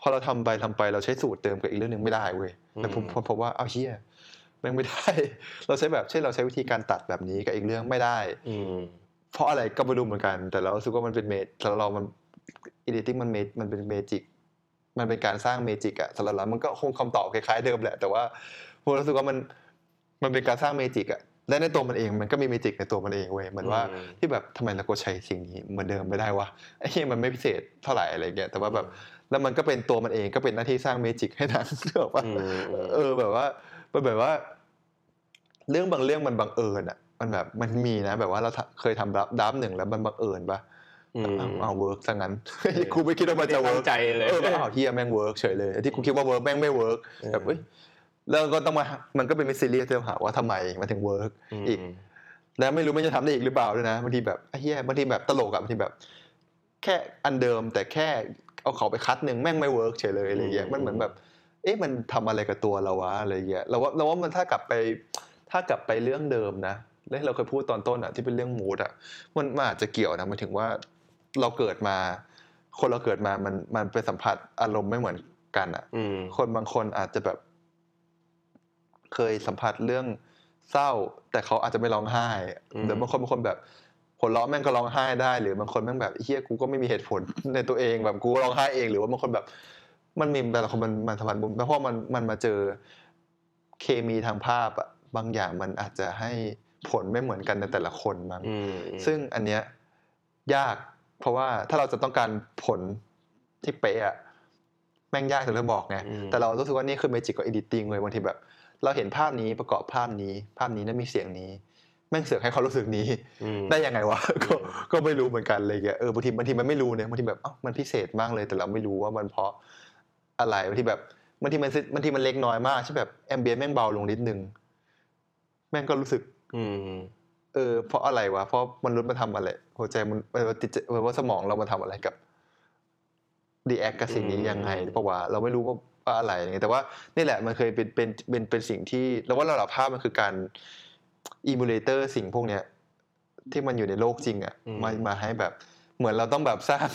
B: พอเราทำไปทำไปเราใช้สูตรเติมกับอีกเรื่องหนึ่งไม่ได้เว้ยแต่ผมผมผมว่าเอาเชี่ยแม่งไม่ได้ เราใช้แบบเช่นเราใช้วิธีการตัดแบบนี้กับอีกเรื่องไม่ได้
A: อืม
B: เพราะอะไรก็ไม่รู้เหมือนกัน แต่เรารู้สึกว่ามันเป็น magic สำหรับเรามัน editing มันเมมันเป็น magic มันเป็นการสร้าง magic อะสำหรับเรามันก็คงคำตอบคล้ายๆเดิมแหละ แต่ว่าผมรู้สึกว่ามัน มันเป็นการสร้าง magic อะและในตัวมันเองมันก็มี magic ในตัวมันเองเว้ยเหมือนว่า
A: อืม
B: ที่แบบทำไมเราก็ใช้สิ่งนี้เหมือนเดิมไม่ได้วะไอ้เหี้ยมันไม่พิเศษเท่าไหร่อะไรเงี้ยแต่ว่าแบบแล้วมันก็เป็นตัวมันเองก็เป็นหน้าที่สร้าง magic ให้หนังนึกออกปะ
A: อืมอืม
B: เออแบบว่ามันแบบว่า เรื่องบางเรื่องมันบังเอิญอะ มันแบบมันมีนะ แบบว่าเราทำเคยทำ draft draft หนึ่งแล้วมันบังเอิญปะ
A: อืม
B: เอ้าเอ้า work ซะงั้นกูไม่คิดว่ามันจะ
A: ไม่
B: เวิ
A: ได้
B: ร์ก
A: ตั้งใจเลย
B: เออเอ้าเหี้ยแม่ง work เฉยเลยไอ้ที่กูคิดว่า work แม่งไม่ work แบบเอ้ย แล้วก็ต้องมามันก็เป็น mystery ที่เราหาว่าทำไมมันถึง work อื
A: ม
B: อีก แล้วไม่รู้มันจะทำได้อีกหรือเปล่าด้วยนะบางทีแบบไอ้เหี้ยบางทีแบบตลกอะบางทีแบบ แค่อันเดิมแต่แค่เอาเขาไป cut หนึ่งแม่งไม่ work เฉยเลยอะไรเงี้ยมันเหมือนแบบ เอ๊ะมันทำอะไรกับตัวเราวะอะไรเงี้ยเราว่าเราว่ามันถ้ากลับไป ถ้ากลับไปเรื่องเดิมนะแล้วเราเคยพูดตอนต้นอะที่เป็นเรื่อง mood อะมันมันอาจจะเกี่ยวนะหมายถึงว่าเราเกิดมา คนเราเกิดมามันมันไปสัมผัสอารมณ์ไม่เหมือนกันอะ
A: อืม
B: คนบางคนอาจจะแบบ เคยสัมผัสเรื่องเศร้า แต่เขาอาจจะไม่ร้องไห้
A: อืม
B: หรือบางคนบางคนแบบหัวเราะแม่งก็ร้องไห้ได้ หรือบางคนแม่งแบบเฮียกูก็ไม่มีเหตุผลในตัวเองแบบกูก็ร้องไห้เองหรือว่าบางคนแบบมันมีแต่ละคนมันมันสัมผัสมุมแล้วพอมันมันมาเจอเคมีทางภาพอะบางอย่างมันอาจจะให้ผลไม่เหมือนกันในแต่ละคนมั้ง
A: อืม
B: ซึ่งอันเนี้ยยาก เพราะว่าถ้าเราจะต้องการผลที่เป๊ะอะแม่งยากถึงเราบอกไง
A: อืม
B: แต่เรารู้สึกว่านี่คือเมจิกกับ editing เลยบางทีแบบ เราเห็นภาพนี้ประกอบภาพนี้ ภาพนี้แล้วมีเสียงนี้แม่งเสือกให้เขารู้สึกนี้
A: อืม
B: ได้ยังไงวะก็
A: อืม
B: ก็ไม่รู้เหมือนกันเลยแกเออบางทีบางทีมันไม่รู้เนี่ยบางทีแบบเอ้ามันพิเศษมากเลยแต่เราไม่รู้ว่ามันเพราะอะไรบางทีแบบบางทีมันบางทีมันเล็กน้อยมากใช่แบบ ambient แม่งเบาลงนิดนึงแม่งก็รู้สึก
A: อืม
B: เออ เพราะอะไรวะเพราะมนุษย์มาทำอะไรหัวใจมันเออติดใจเออว่าสมองเรามาทำอะไรกับดีแอคกับสิ่งนี้
A: อืม
B: ยังไงเพราะว่าเราไม่รู้ว่า ว่าอะไรอย่างเงี้ยแต่ว่านี่แหละมันเคยเป็นเป็นเป็นเป็นสิ่งที่เราว่าระดับภาพมันคือการอิมูเลเตอร์สิ่งพวกเนี้ยที่มันอยู่ในโลกจริงอะ่ะมามาให้แบบ เหมือนเราต้องแบบสร้าง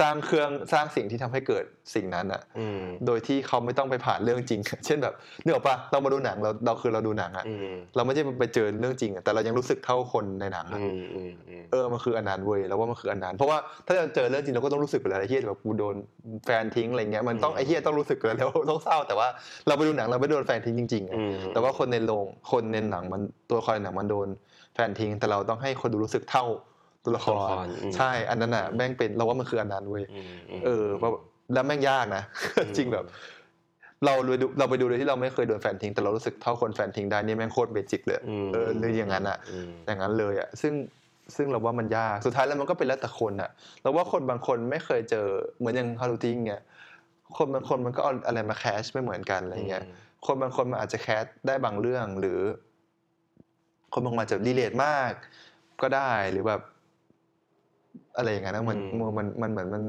B: สร้างเครื่องสร้างสิ่งที่ทำให้เกิดสิ่งนั้นอะ
A: อืม
B: โดยที่เขาไม่ต้องไปผ่านเรื่องจริง เช่นแบบนึกออกปะเรามาดูหนังเราเราคือเราดูหนังอะ
A: อืม
B: เราไม่ใช่ไปเจอเรื่องจริงอะแต่เรายังรู้สึกเท่าคนในหนังอะ
A: อืมอืมอืม
B: เออมันคืออันนั้นเว้ยแล้วว่ามันคืออันนั้นเพราะว่าถ้าเราเจอเรื่องจริงเราก็ต้องรู้สึกไปแล้วไอ้เฮียแบบกูโดนแฟนทิ้งอะไรเงี้ยมันต้องไอ้เฮียต้องรู้สึกกันแล้วต้องเศร้า แต่ว่าเราไปดูหนังเราไม่โดนแฟนทิ้งจริงๆอะ
A: อืม
B: แต่ว่าคนในโรงคนในหนังมันตัวละครในหนังมันโดนแฟนทิ้งแต่เราต้องให้คนดูรู้สึกเท่า ตัวละค
A: ตัวละค
B: ร
A: รอืม
B: ใช่อันนั้นอะแม่งเป็นเราว่ามันคืออันนั้นเว้ย
A: อืมม
B: เออว่าแล้วแม่งยากนะ จริงแบบ เราไปดูเราไปดูโดยที่เราไม่เคยโดนแฟนทิ้งแต่เรารู้สึกเท่าคนแฟนทิ้งได้นี่แม่งโคตรเบจิกเลย
A: ม
B: เออหรืออย่างนั้นอะ
A: ม
B: อย่างนั้นเลยอะซึ่งซึ่งเราว่ามันยากสุดท้ายแล้วมันก็เป็นแล้วแต่คนอะเราว่าคนบางคนไม่เคยเจอเหมือนอย่างฮาวทูทิ้งเนี่ยคนบางคนมันก็เอาอะไรมา catch ไม่เหมือนกันอะไรเงี้ยคนบางคนมันอาจจะ catch ได้บางเรื่องหรือ คนบางคนอาจจะ relate มากก็ได้หรือแบบ อะไรอย่างเงี้ยนะมัน
A: อืม
B: มันมันเหมือนมัน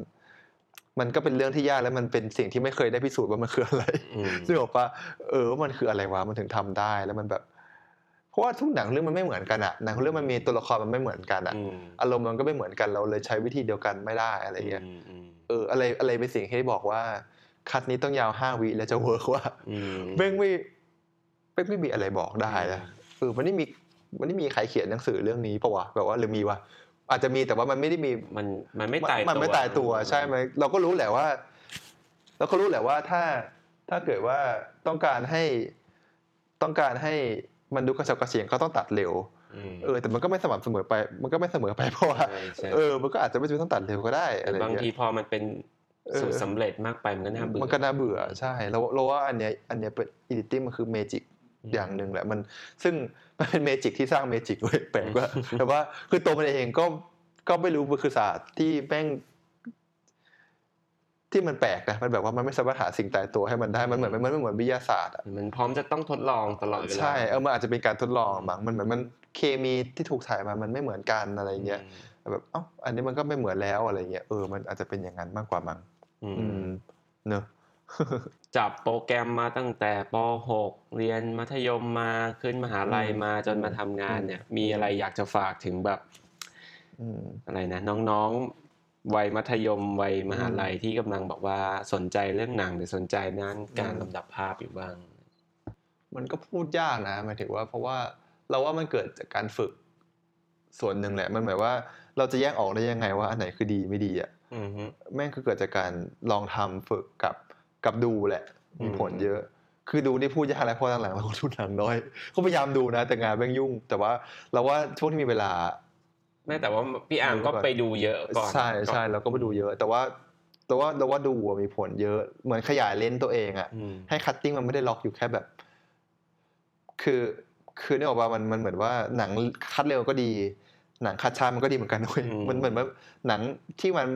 B: มันก็เป็นเรื่องที่ยากแล้วมันเป็นสิ่งที่ไม่เคยได้พิสูจน์ว่ามันคืออะไร
A: อืม
B: ซึ่งบอกว่าเออว่ามันคืออะไรวะมันถึงทำได้แล้วมันแบบเพราะว่าทุกหนังเรื่องมันไม่เหมือนกันอะหนังเรื่องมันมีตัวละครมันไม่เหมือนกันอะ
A: อืม
B: อารมณ์มันก็ไม่เหมือนกันเราเลยใช้วิธีเดียวกันไม่ได้อะไรเงี้ย
A: อืมอืม
B: เอออะไรอะไรเป็นสิ่งที่บอกว่า คัดนี้ต้องยาวห้าวิแล้วจะเวิร์กว่า
A: อืม
B: แม่งไม่แม่งไม่มีอะไรบอกได้นะเออมันไม่มีมันไม่มีใครเขียนหนังสือเรื่องนี้ปะวะแบบว่าหรือมีวะ อาจจะมีแต่ว่ามันไม่ได้มี
A: มันมันไม่ตายตัว
B: มันไม่ตายตัวใช่ไหมเราก็รู้แหละว่า เราก็รู้แหละว่าถ้าถ้าเกิดว่าต้องการให้ต้องการให้มันดูกระฉับกระเฉงก็ต้องตัดเร็ว
A: อืม
B: เออแต่มันก็ไม่สม่ำเสมอไป มันก็ไม่เสมอไปเพราะว่า
A: ใช่ใช่
B: เออมันก็อาจจะไม่จำเป็นต้องตัดเร็วก็ได้อะ
A: แต่
B: ไรอย่
A: บาง
B: เงี้ย
A: ทีพอมันเป็น
B: เออ
A: สูตรสำเร็จมากไปมันก็น่าเบื่อ
B: มันก็น่าเบื่อใช่เราเราว่าอันเนี้ยอันเนี้ยเป็น editing มันคือ magic
A: อืม
B: อย่างหนึ่งแหละมันซึ่งมันเป็น magic ที่สร้าง magic เว้ยแปลกว่าแต่ว่าคือตัวมันเองก็ก็ไม่รู้มันคือศาสตร์ที่แม่งที่มันแปลกนะมันแบบว่ามันไม่สามารถหาสิ่งตายตัวให้มันได้มันเหมือนมันไม่เหมือนวิทยาศาสตร์อะ
A: มันพร้อมจะต้องทดลองตลอดเวลา
B: ใช่เออมันอาจจะเป็นการทดลองมั้งมันเหมือนมันเคมีที่ถูกถ่ายมามันไม่เหมือนกันอะไรเงี้ยแบบเอ้าอันนี้มันก็ไม่เหมือนแล้วอะไรเงี้ยเออมันอาจจะเป็นอย่างนั้นมากกว่ามั้ง
A: อืม
B: อืมเนอะ
A: จับโปรแกรมมาตั้งแต่ป .6 เรียนมัธยมมาขึ้นมหาลัยมาจนมาทำงานเนี่ย มีอะไรอยากจะฝากถึงแบบ
B: อืม
A: อะไรนะ น้องๆวัยมัธยมวัยมหาลัยที่กำลังบอกว่าสนใจเรื่องหนังหรือสนใจด้านการลำดับภาพอยู่บ้าง
B: มันก็พูดยากนะหมายถึงว่าเพราะว่าเราว่ามันเกิดจากการฝึกส่วนหนึ่งแหละมันหมายว่าเราจะแยกออกได้ยังไงว่าอันไหนคือดีไม่ดีอะ
A: อืมฮึ
B: แม่งคือเกิดจากการลองทำฝึกกับ กับดูแหละมี
A: อืม
B: ผลเยอะ คือดูนี่พูดยากแล้วเพราะหลังๆเราก็ดูหนังน้อย ก็พยายามดูนะ แต่งานแม่งยุ่ง แต่ว่าเราว่าช่วงที่มีเวลา
A: แม่แต่ว่าพี่อาร์มก็ไปดูเยอะก่อน
B: ใช่ใช่เราก็ไปดูเยอะ แต่ว่าแต่ว่าเราว่าดูอะมีผลเยอะ เหมือนขยายเลนส์ตัวเองอะ
A: อืม
B: ให้ cutting มันไม่ได้ล็อกอยู่แค่แบบ คือคือเนี่ยบอกว่ามันมันเหมือนว่าหนัง cut เร็วก็ดี หนัง cut ช้ามันก็ดีเหมือนกันด้วย
A: อืม
B: มันเหมือนว่าหนังที่มัน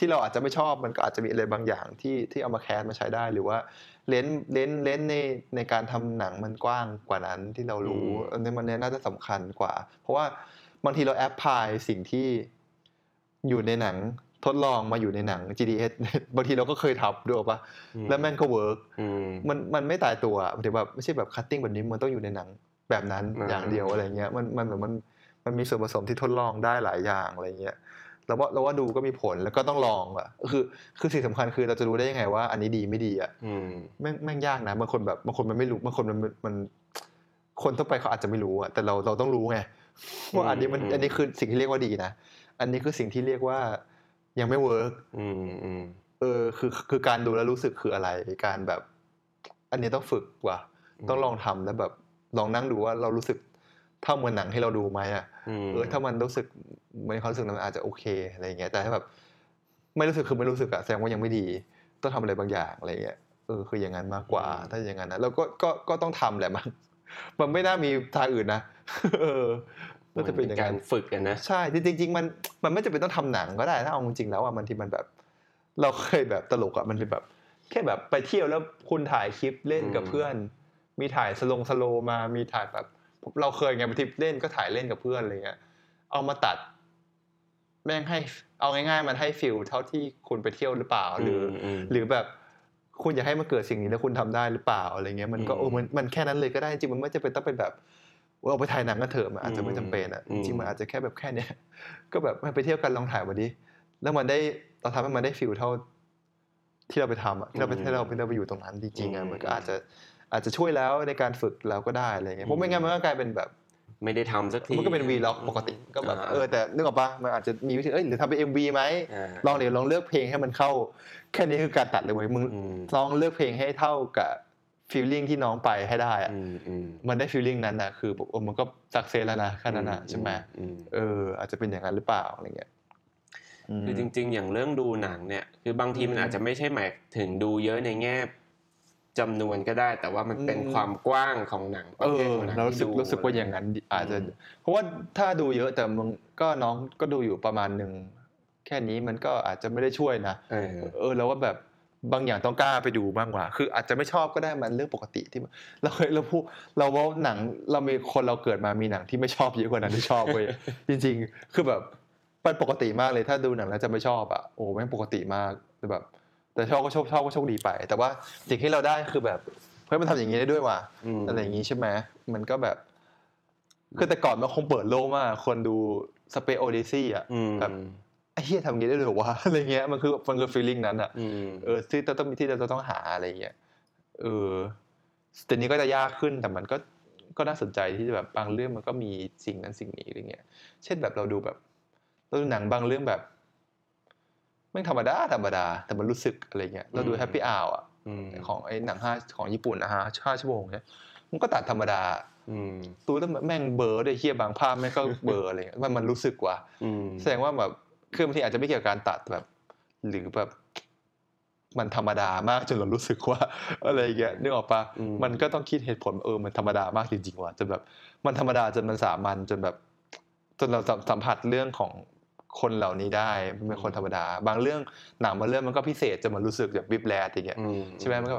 B: ที่เราอาจจะไม่ชอบมันก็อาจจะมีอะไรบางอย่างที่ที่เอามา catch มาใช้ได้หรือว่าเลนส์เลนส์เลนส์ในในการทำหนังมันกว้างกว่านั้นที่เรารู้อันนี้มันน่าจะสำคัญกว่า เพราะว่าบางทีเรา apply สิ่งที่อยู่ในหนังทดลองมาอยู่ในหนัง GDH บางทีเราก็เคยทำด้วยปะ
A: อืม
B: แล้วแม่งก็ work
A: อืม
B: มันมันไม่ตายตัวหมายถึงแบบไม่ใช่แบบ cutting แบบนี้มันต้องอยู่ในหนังแบบนั้น
A: อ่า
B: อย่างเดียวอะไรเงี้ยมันมันเหมือนมันมันมีส่วนผสมที่ทดลองได้หลายอย่างอะไรเงี้ย เราว่าเราว่าดูก็มีผลแล้วก็ต้องลองอะคือคือสิ่งสำคัญคือเราจะรู้ได้ยังไงว่า อันนี้ดีไม่ดีอะ
A: อืม
B: แม่งแม่งยากนะบางคนแบบบางคนมันไม่รู้บางคนมันมันมัน คนทั่วไปเขาอาจจะไม่รู้อะแต่เราเราต้องรู้ไงว่าอันนี้มัน
A: อืม
B: อันนี้คือสิ่งที่เรียกว่าดีนะอันนี้คือสิ่งที่เรียกว่ายังไม่เวิร์ก
A: อืมอืม
B: เออคือคือการดูแล้วรู้สึกคืออะไรการแบบ อันนี้ต้องฝึกว่ะ ต้องลองทำแล้วแบบลองนั่งดูว่าเรารู้สึก เท่าเหมือนหนังที่เราดูไหมอะ
A: ม
B: เออถ้ามันรู้สึกมันความรู้สึกนั้นมันอาจจะโอเคอะไรอย่างเงี้ยแต่ถ้าแบบไม่รู้สึกคือไม่รู้สึกอะแสดงว่ายังไม่ดี ต้องทำอะไรบางอย่างอะไรเงี้ยเออคืออย่างนั้นมากกว่า ถ้าอย่างนั้นนะแล้วก็ก็ก็ต้องทำแหละมันมันไม่น่ามีทางอื่นนะเออก็จะเป็นอย่าง
A: กา
B: นั้
A: ร
B: น
A: ฝึกกันนะ
B: ใช่จริงจริงๆมันมันไม่จำเป็นต้องทำหนังก็ได้ถ้าเอาจริงๆแล้วอะมันที่มันแบบ เราเคยแบบตลกอะมันเป็นแบบ แค่แบบไปเที่ยวแล้วคุณถ่ายคลิปเล่นกับ
A: อืม
B: เพื่อน มีถ่ายสลงสโลมามีถ่ายแบบ เราเคยไงบางทีเล่นก็ถ่ายเล่นกับเพื่อนอะไรเงี้ย เอามาตัด แม่งให้ เอาง่ายๆ มันให้ feel เท่าที่คุณไปเที่ยวหรือเปล่า หรือ
A: มม
B: หรือแบบคุณอยากให้มันเกิดสิ่งนี้แล้วคุณทำได้หรือเปล่าอะไรเงี้ยมันก็
A: อืม
B: โอ้มันมันแค่นั้นเลยก็ได้จริงๆมันไม่จำเป็นต้องเป็นแบบเอาไปถ่ายหนังกันเถอะมันอาจจะไม่จำเป็นอะ
A: อื
B: จริงๆมันอาจจะแค่แบบแค่เนี้ยก็แบบไปเที่ยวกันลองถ่ายมาดิแล้วมันได้เราทำให้มันได้ feel เท่าที่เราไปทำอะที่เราไปที่เราไปเราไปอยู่ตรงนั้นจริงๆอะมันก็อาจจะ อาจจะช่วยแล้วในการฝึกแล้วก็ได้อะไรเงี้ยเพราะไม่งั้นมันก็กลายเป็นแบบ
A: ไม่ได้ทำสักที
B: มันก็เป็น vlogปกติก็แบบาเออแต่นึกออกปะมันอาจจะมีวิธีเอ้ยหรือทำเป็น MV ไหม
A: อ่า
B: ลองเดี๋ยวลองเลือกเพลงให้มันเข้า แค่นี้คือการตัดเลยเว้ยมึง
A: อืม
B: ลองเลือกเพลงให้เท่ากับ feeling ที่น้องไปให้ได้อะ
A: อืมอืม
B: มันได้ feeling นั้นนะคือแบบเออมันก็ success แล้วนะแค่นั้นนะใช่ไหม
A: อืม
B: เออ อาจจะเป็นอย่างนั้นหรือเปล่าอะไรเงี้ยม
A: คือจริง ๆ อย่างเรื่องดูหนังเนี่ย คือบางทีมัน
B: อืม
A: อาจจะไม่ใช่หมายถึงดูเยอะในแง่ จำนวนก็ได้ แต่ว่ามันเป็น
B: อืม
A: ความกว้างของหนังป
B: เอ
A: ระเภท
B: อ
A: ของหนัง
B: เรารู้สึก
A: ที่ดู
B: รู้สึกว่าอย่างนั้นอาจจะ
A: อืม
B: เพราะว่าถ้าดูเยอะแต่มึงก็น้องก็ดูอยู่ประมาณหนึ่งแค่นี้มันก็อาจจะไม่ได้ช่วยนะ
A: เออ
B: เออเราว่าแบบบางอย่างต้องกล้าไปดูบ้างกว่า คืออาจจะไม่ชอบก็ได้มันเรื่องปกติที่เราเคยเราพูดเราว่าหนังเรามีคนเราเกิดมามีหนังที่ไม่ชอบเยอะกว่าหนังที่ชอบเว้ยจริง ๆ คือแบบมันปกติมากเลยถ้าดูหนังแล้วจะไม่ชอบอะโอ้แม่งปกติมากแต่แบบ แต่ชอบก็ชอบชอบก็โชคดีไป แต่ว่าสิ่งที่เราได้คือแบบเฮ้ยมันทำอย่างนี้ได้ด้วยว่ะ
A: ม
B: อะไรอย่างนี้ใช่ไหมมันก็แบบคือแต่ก่อนมันคงเปิดโลกมากคนดูสเปซโอดิซี่อะ
A: อืม
B: แบบไอ้เฮียทำอย่างนี้ได้เลยเหรอวะอะไรเงี้ยมันคือมันคือฟีลลิ่งนั้นอะ
A: อืม
B: เออที่เราต้องที่เราต้องหาอะไรเงี้ยเออแต่นี้ก็จะยากขึ้นแต่มันก็ก็น่าสนใจที่จะแบบบางเรื่องมันก็มีสิ่งนั้นสิ่งนี้อะไรเงี้ย เช่นแบบเราดูแบบเราดูหนังบางเรื่องแบบ ไม่งธรรมดาธรรมดา แต่มันรู้สึกอะไรเงี้ยเราดูแฮปปี้อ r อะ
A: อืม
B: ของไอ้หนังห้าของญี่ปุ่นนะฮะห้าชั่วโมงเนี้ยมันก็ตัดธรรมดา
A: อืม
B: ดูแล้วแม่งเบลอร์ด้วยเฮียบางภาพแม่งก็เบลอร์อะไรเงี้ยมันมันรู้สึกว่ะ
A: อืม
B: แสดงว่าแบบคือบางทีอาจจะไม่เกี่ยวกับการตัดแบบ หรือแบบ มันธรรมดามากจนเรารู้สึกว่า อะไรอย่างเงี้ยนึกออกปะ
A: อืม
B: มันก็ต้องคิดเหตุผลเออมันธรรมดามากจริงๆว่ะจนแบบ มันธรรมดาจนมันสามัญจนแบบจนเราสัมสัมผัสเรื่องของ คนเหล่านี้ได้มันเป็นคนธรรมดา บางเรื่องหนังบางเรื่องมันก็พิเศษจนมันรู้สึกแบบวิบแลอย่างเงี้ย
A: อืม
B: ใช่ไหมมันก็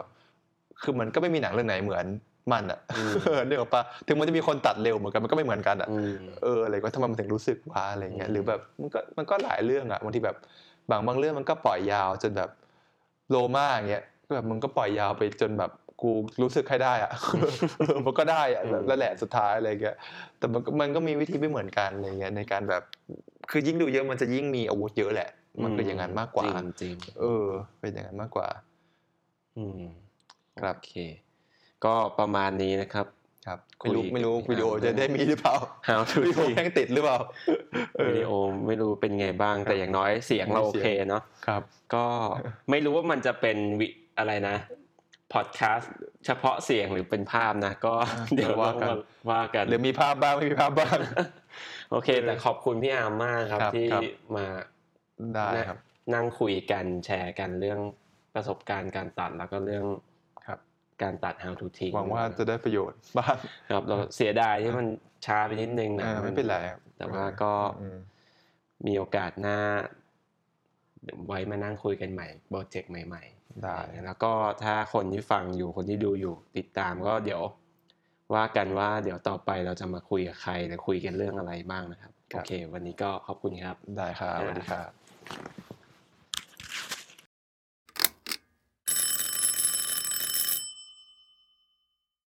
B: คือมันก็ไม่มีหนังเรื่องไหนเหมือนมันอะ
A: อืม
B: นึกออกปะถึงมันจะมีคนตัดเร็วเหมือนกันมันก็ไม่เหมือนกันอะ
A: อืม
B: เอออะไรก็ทำไมมันถึงรู้สึกว่าอะไรเงี้ย
A: อืม
B: หรือแบบมันก็มันก็หลายเรื่องอะบางทีแบบบางบางเรื่องมันก็ปล่อยยาวจนแบบโลมาอย่างเงี้ยก็แบบมันก็ปล่อยยาวไปจนแบบ กูรู้สึกให้ได้อะเออมันก็ได้อะแบบนั่นแหละสุดท้ายอะไรเงี้ยแต่มันก็มันก็มีวิธีไม่เหมือนกันอะไรเงี้ยในการแบบ คือยิ่งดูเยอะมันจะยิ่งมีอาวุธเยอะแหละ มันคืออย่างนั้นมากกว่า
A: จริงจริง
B: เออ เป็นอย่างนั้นมากกว่า
A: อืม
B: ครับ
A: โอเค ก็ประมาณนี้นะครับ
B: ครับ
A: คุย
B: ไม่รู้ไม่รู้
A: กัน
B: วิดีโอจะได้มีหรือเปล่า
A: How to
B: วิดีโอ
A: Think
B: แม่งติดหรือเปล่าเออ
A: วิดีโอไม่รู้เป็นไงบ้างแต่อย่างน้อยเสียงเราโอเคเนาะ
B: ครับ
A: ก็ไม่รู้ว่ามันจะเป็นวิอะไรนะ พอดแคสต์เฉพาะเสียงหรือเป็นภาพนะ ก็เดี๋ยว
B: ว่า
A: ว่า
B: กั
A: กันนว่ากัน
B: หรือมีภาพบ้างไม่มีภาพบ้าง
A: โอเค แต่ขอบคุณพี่อาร์มมากครับ
B: ครับ
A: ที่
B: ครับ
A: มา
B: ได้ครับ
A: นั่งคุยกันแชร์กันเรื่องประสบการณ์การตัดแล้วก็เรื่อง
B: ครับ
A: การตัด how to ทิ้ง
B: หวังว่าจะได้ประโยชน์บ้าง
A: ครับเราเสียดายที่มันช้าไปนิดนึงนะ
B: เออไม่เป็นไรครับ
A: แต่ว่าก็
B: อืม
A: มีโอกาสหน้าเดี๋ยวไว้มานั่งคุยกันใหม่โปรเจกต์ใหม่ ๆ
B: ได้
A: แล้วก็ถ้าคนที่ฟังอยู่คนที่ดูอยู่ติดตามก็เดี๋ยวว่ากันว่าเดี๋ยวต่อไปเราจะมาคุยกับใครหรือคุยกันเรื่องอะไรบ้างนะครับ โอเค วันนี้ก็ขอบคุณครับ
B: ได้ครับสวัสดีครับ